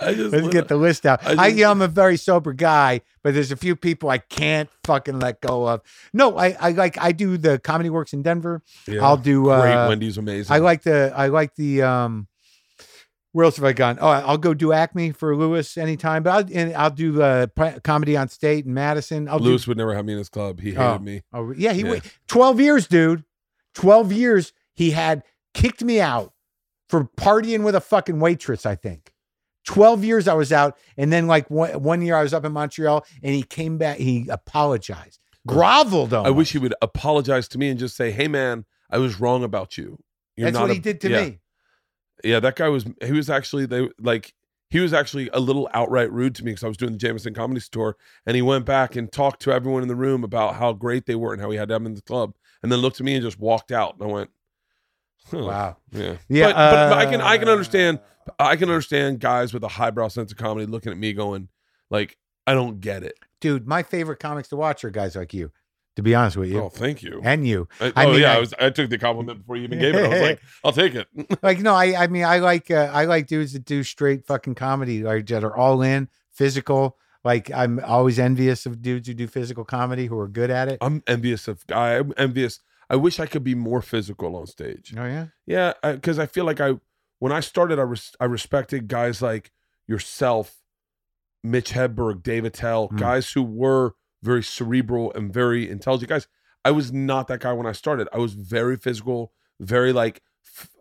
Let's get the list out. I I, just- yeah, I'm a very sober guy, but there's a few people I can't fucking let go of. No, I, I like I do the Comedy Works in Denver. Yeah. I'll do. Great. Uh, Wende's amazing. I like the. I like the. um Where else have I gone? Oh, I'll go do Acme for Louis anytime, but I'll, and I'll do uh, comedy on State in Madison. I'll Louis do. would never have me in his club. He hated Oh. me. Oh, yeah, he Yeah. twelve years, dude. Twelve years. He had kicked me out for partying with a fucking waitress. I think. 12 years I was out. And then, like, one, one year I was up in Montreal and he came back. He apologized, groveled on I wish he would apologize to me and just say, "Hey, man, I was wrong about you." You're That's what a- he did to yeah. me. Yeah, that guy was. He was actually they like. He was actually a little outright rude to me because I was doing the Jameson Comedy Store, and he went back and talked to everyone in the room about how great they were and how he had them in the club, and then looked at me and just walked out. And I went, huh, Wow. yeah, Yeah. But, but, but I can I can uh, understand I can understand guys with a highbrow sense of comedy looking at me going like I don't get it. Dude, my favorite comics to watch are guys like you, to be honest with you. Oh, thank you. And you. I, I oh mean, yeah, I- I, was I took the compliment before you even gave it. I was like, I'll take it. Like, no, I I mean I like uh, I like dudes that do straight fucking comedy, like that are all in, physical. Like I'm always envious of dudes who do physical comedy who are good at it. I'm envious of guy. I'm envious. I wish I could be more physical on stage. Oh yeah. Yeah, because I, feel like I when I started, I res- I respected guys like yourself, Mitch Hedberg, Dave Attell, Mm. guys who were very cerebral and very intelligent guys. I was not that guy when I started. I was very physical, very like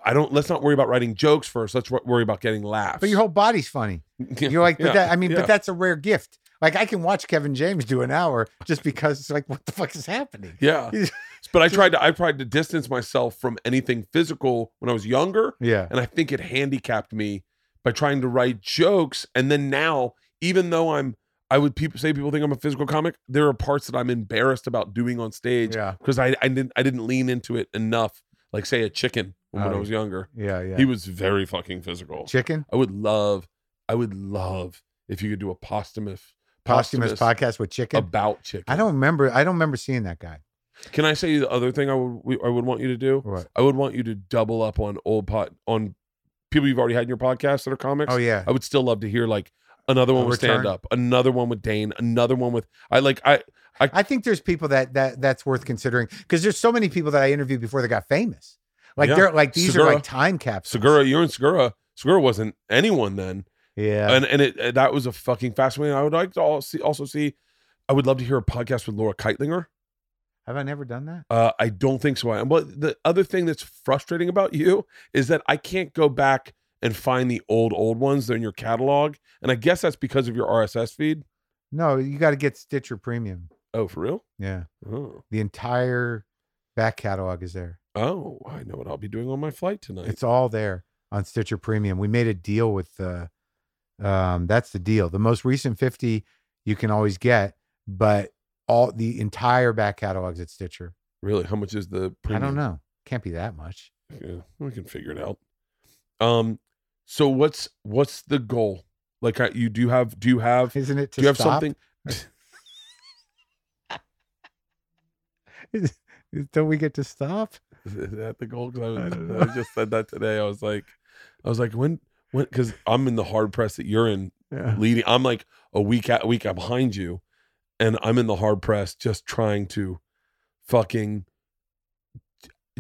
I don't. Let's not worry about writing jokes first. Let's wor- worry about getting laughs. But your whole body's funny. You're like, but Yeah, that, I mean, yeah. but that's a rare gift. Like I can watch Kevin James do an hour just because it's like, what the fuck is happening? yeah. But I tried to. I tried to distance myself from anything physical when I was younger, Yeah. and I think it handicapped me by trying to write jokes. And then now, even though I'm, I would people say people think I'm a physical comic. There are parts that I'm embarrassed about doing on stage Yeah. because I I didn't I didn't lean into it enough. Like say a chicken when, when I Oh, was younger. Yeah. Yeah. He was very fucking physical. Chicken I would love, I would love if you could do a posthumous posthumous podcast with chicken. about chicken. I don't remember. I don't remember seeing that guy. Can I say the other thing I would we- I would want you to do? What? I would want you to double up on old pot on people you've already had in your podcast that are comics. Oh yeah. I would still love to hear like another one with Stanhope, another one with Dane, another one with I like I I think there's people that that that's worth considering because there's so many people that I interviewed before they got famous. Like Yeah. they're like these are like time capsules. Segura. You're in Segura. Segura wasn't anyone then, Yeah. and and it that was a fucking fascinating. I would like to all see, also see. I would love to hear a podcast with Laura Kightlinger. Have I never done that? Uh, I don't think so. And but the other thing that's frustrating about you is that I can't go back and find the old old ones. They're in your catalog, and I guess that's because of your RSS feed. No, you got to get Stitcher Premium. Oh, for real? Yeah. Oh, The entire back catalog is there. oh, I know what I'll be doing on my flight tonight. It's all there on Stitcher Premium. We made a deal with uh um that's the deal. The most recent 50 you can always get, but all the entire back catalog's at Stitcher. really? How much is the? I don't know. Can't be that much. Yeah, we can figure it out. Um, so what's what's the goal? Like, I, you do you have do you have Isn't it to do you have stop? something? Don't we get to stop? Is that the goal? Because I, I was- I just said that today. I was like, I was like, when when because I'm in the hard press that you're in Yeah. leading. I'm like a week a week behind you, and I'm in the hard press just trying to fucking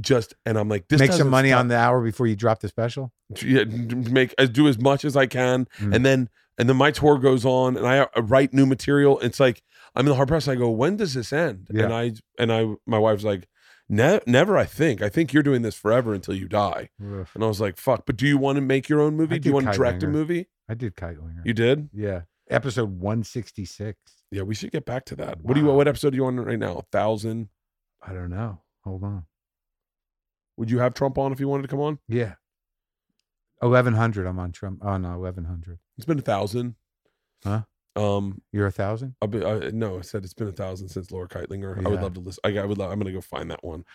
just and I'm like this Make some money stop. on the hour before you drop the special. yeah, make do as much as I can, Mm. and then and then my tour goes on, and I uh, write new material. It's like I'm in the hard press. I go, when does this end? Yeah. And I and I, my wife's like, ne- never. I think. I think you're doing this forever until you die. Ugh. And I was like, fuck. But do you want to make your own movie? Do you want to direct a movie? I did Kightlinger. You did. yeah. Episode 166. Yeah, we should get back to that. What do you? Wow. What episode are you on right now? A thousand. I don't know. Hold on. Would you have Trump on if you wanted to come on? Yeah. 1100. I'm on Trump. Oh, no. 1100. It's been a thousand. Huh? Um, You're a thousand? I'll be, I, no, I said it's been a thousand since Laura Kightlinger. I would love to listen. I, I would. Love, I'm going to go find that one.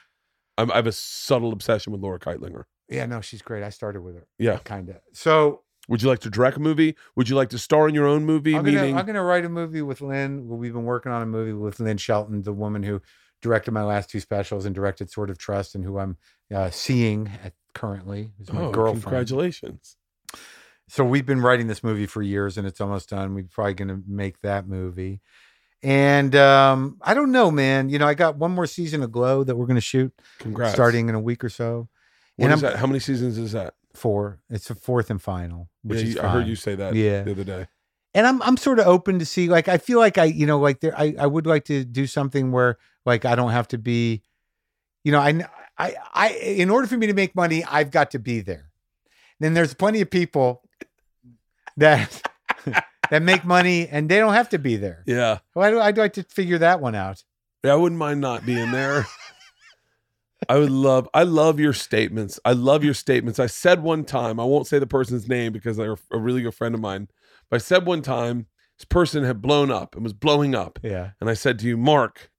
I'm, I have a subtle obsession with Laura Kightlinger. Yeah, no, she's great. I started with her. Yeah. Kind of. So Would you like to direct a movie? Would you like to star in your own movie? I'm gonna, Meaning, I'm gonna write a movie with Lynn. We've been working on a movie with Lynn Shelton, the woman who directed my last two specials and directed Sword of Trust, and who I'm uh, seeing at, currently. Is my oh, girlfriend. congratulations! So we've been writing this movie for years, and it's almost done. We're probably gonna make that movie. And um, I don't know, man. You know, I got one more season of Glow that we're gonna shoot Congrats. starting in a week or so. What and is I'm- that? How many seasons is that? Four. It's a fourth and final, which Yeah, you- I heard you say that Yeah. the other day. and I'm I'm sort of open to see like I feel like I you know like there I, I would like to do something where like I don't have to be you know I I I in order for me to make money I've got to be there. Then there's plenty of people that that make money and they don't have to be there. Yeah, Why do I'd like to figure that one out? yeah. I wouldn't mind not being there. I would love. I love your statements. I love your statements. I said one time. I won't say the person's name because they're a really good friend of mine. But I said one time this person had blown up and was blowing up, Yeah. and I said to you, Marc,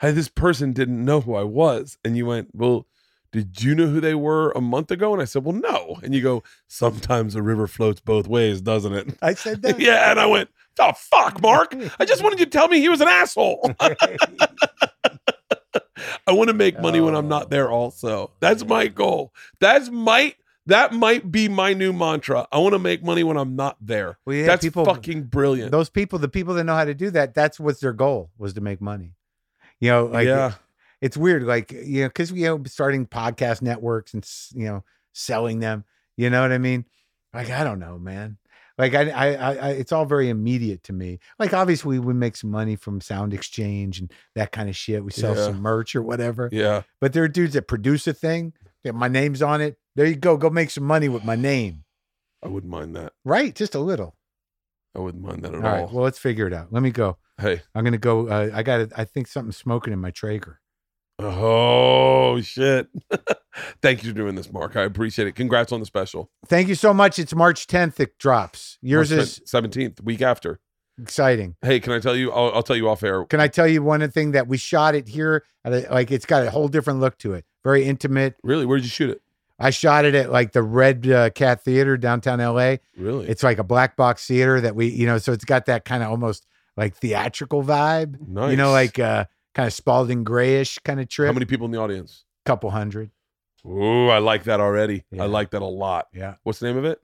hey, this person didn't know who I was. And you went, Well, did you know who they were a month ago? And I said, Well, no. And you go, Sometimes a river floats both ways, doesn't it? I said that. yeah. And I went, Oh, fuck, Marc. I just wanted you to tell me he was an asshole. I want to make money when I'm Oh. not there, also. That's my goal. That's might. That might be my new mantra. I want to make money when I'm not there. Well, yeah, That's people- fucking brilliant. Those people, the people that know how to do that, that's what's their goal was to make money. You know, like yeah. it's weird like you know because you know starting podcast networks and you know selling them you know what i mean like i don't know man like I, I i it's all very immediate to me like obviously we make some money from SoundExchange and that kind of shit we sell Yeah. some merch or whatever Yeah. but there are dudes that produce a thing Yeah, my name's on it. There you go. Go make some money with my name. I wouldn't mind that. Right? Just a little. I wouldn't mind that at All all. right. Well, let's figure it out. Let me go. hey. I'm gonna go. Uh, I got. I think something's smoking in my Traeger. Oh shit. Thank you for doing this, Marc. I appreciate it. Congrats on the special. Thank you so much. It's March 10th. It drops. Yours is seventeenth, week after. exciting. Hey, can I tell you? I'll, I'll tell you off air. Can I tell you one thing that we shot it here? At a, like it's got a whole different look to it. Very intimate. Really? Where did you shoot it? I shot it at like the Red uh, Cat Theater downtown LA. Really? It's like a black box theater that we, you know, so it's got that kind of almost like theatrical vibe. nice. You know, like uh kind of Spalding Grayish kind of trip. how many people in the audience? A Couple hundred. Ooh, I like that already. Yeah. I like that a lot. Yeah. What's the name of it?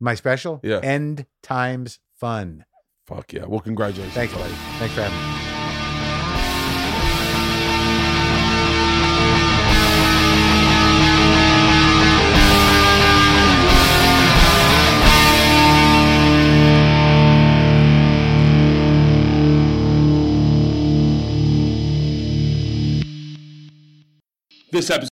My special? Yeah. End Times Fun. Fuck yeah. Well, congratulations. Thanks, buddy. Thanks for having me. This episode.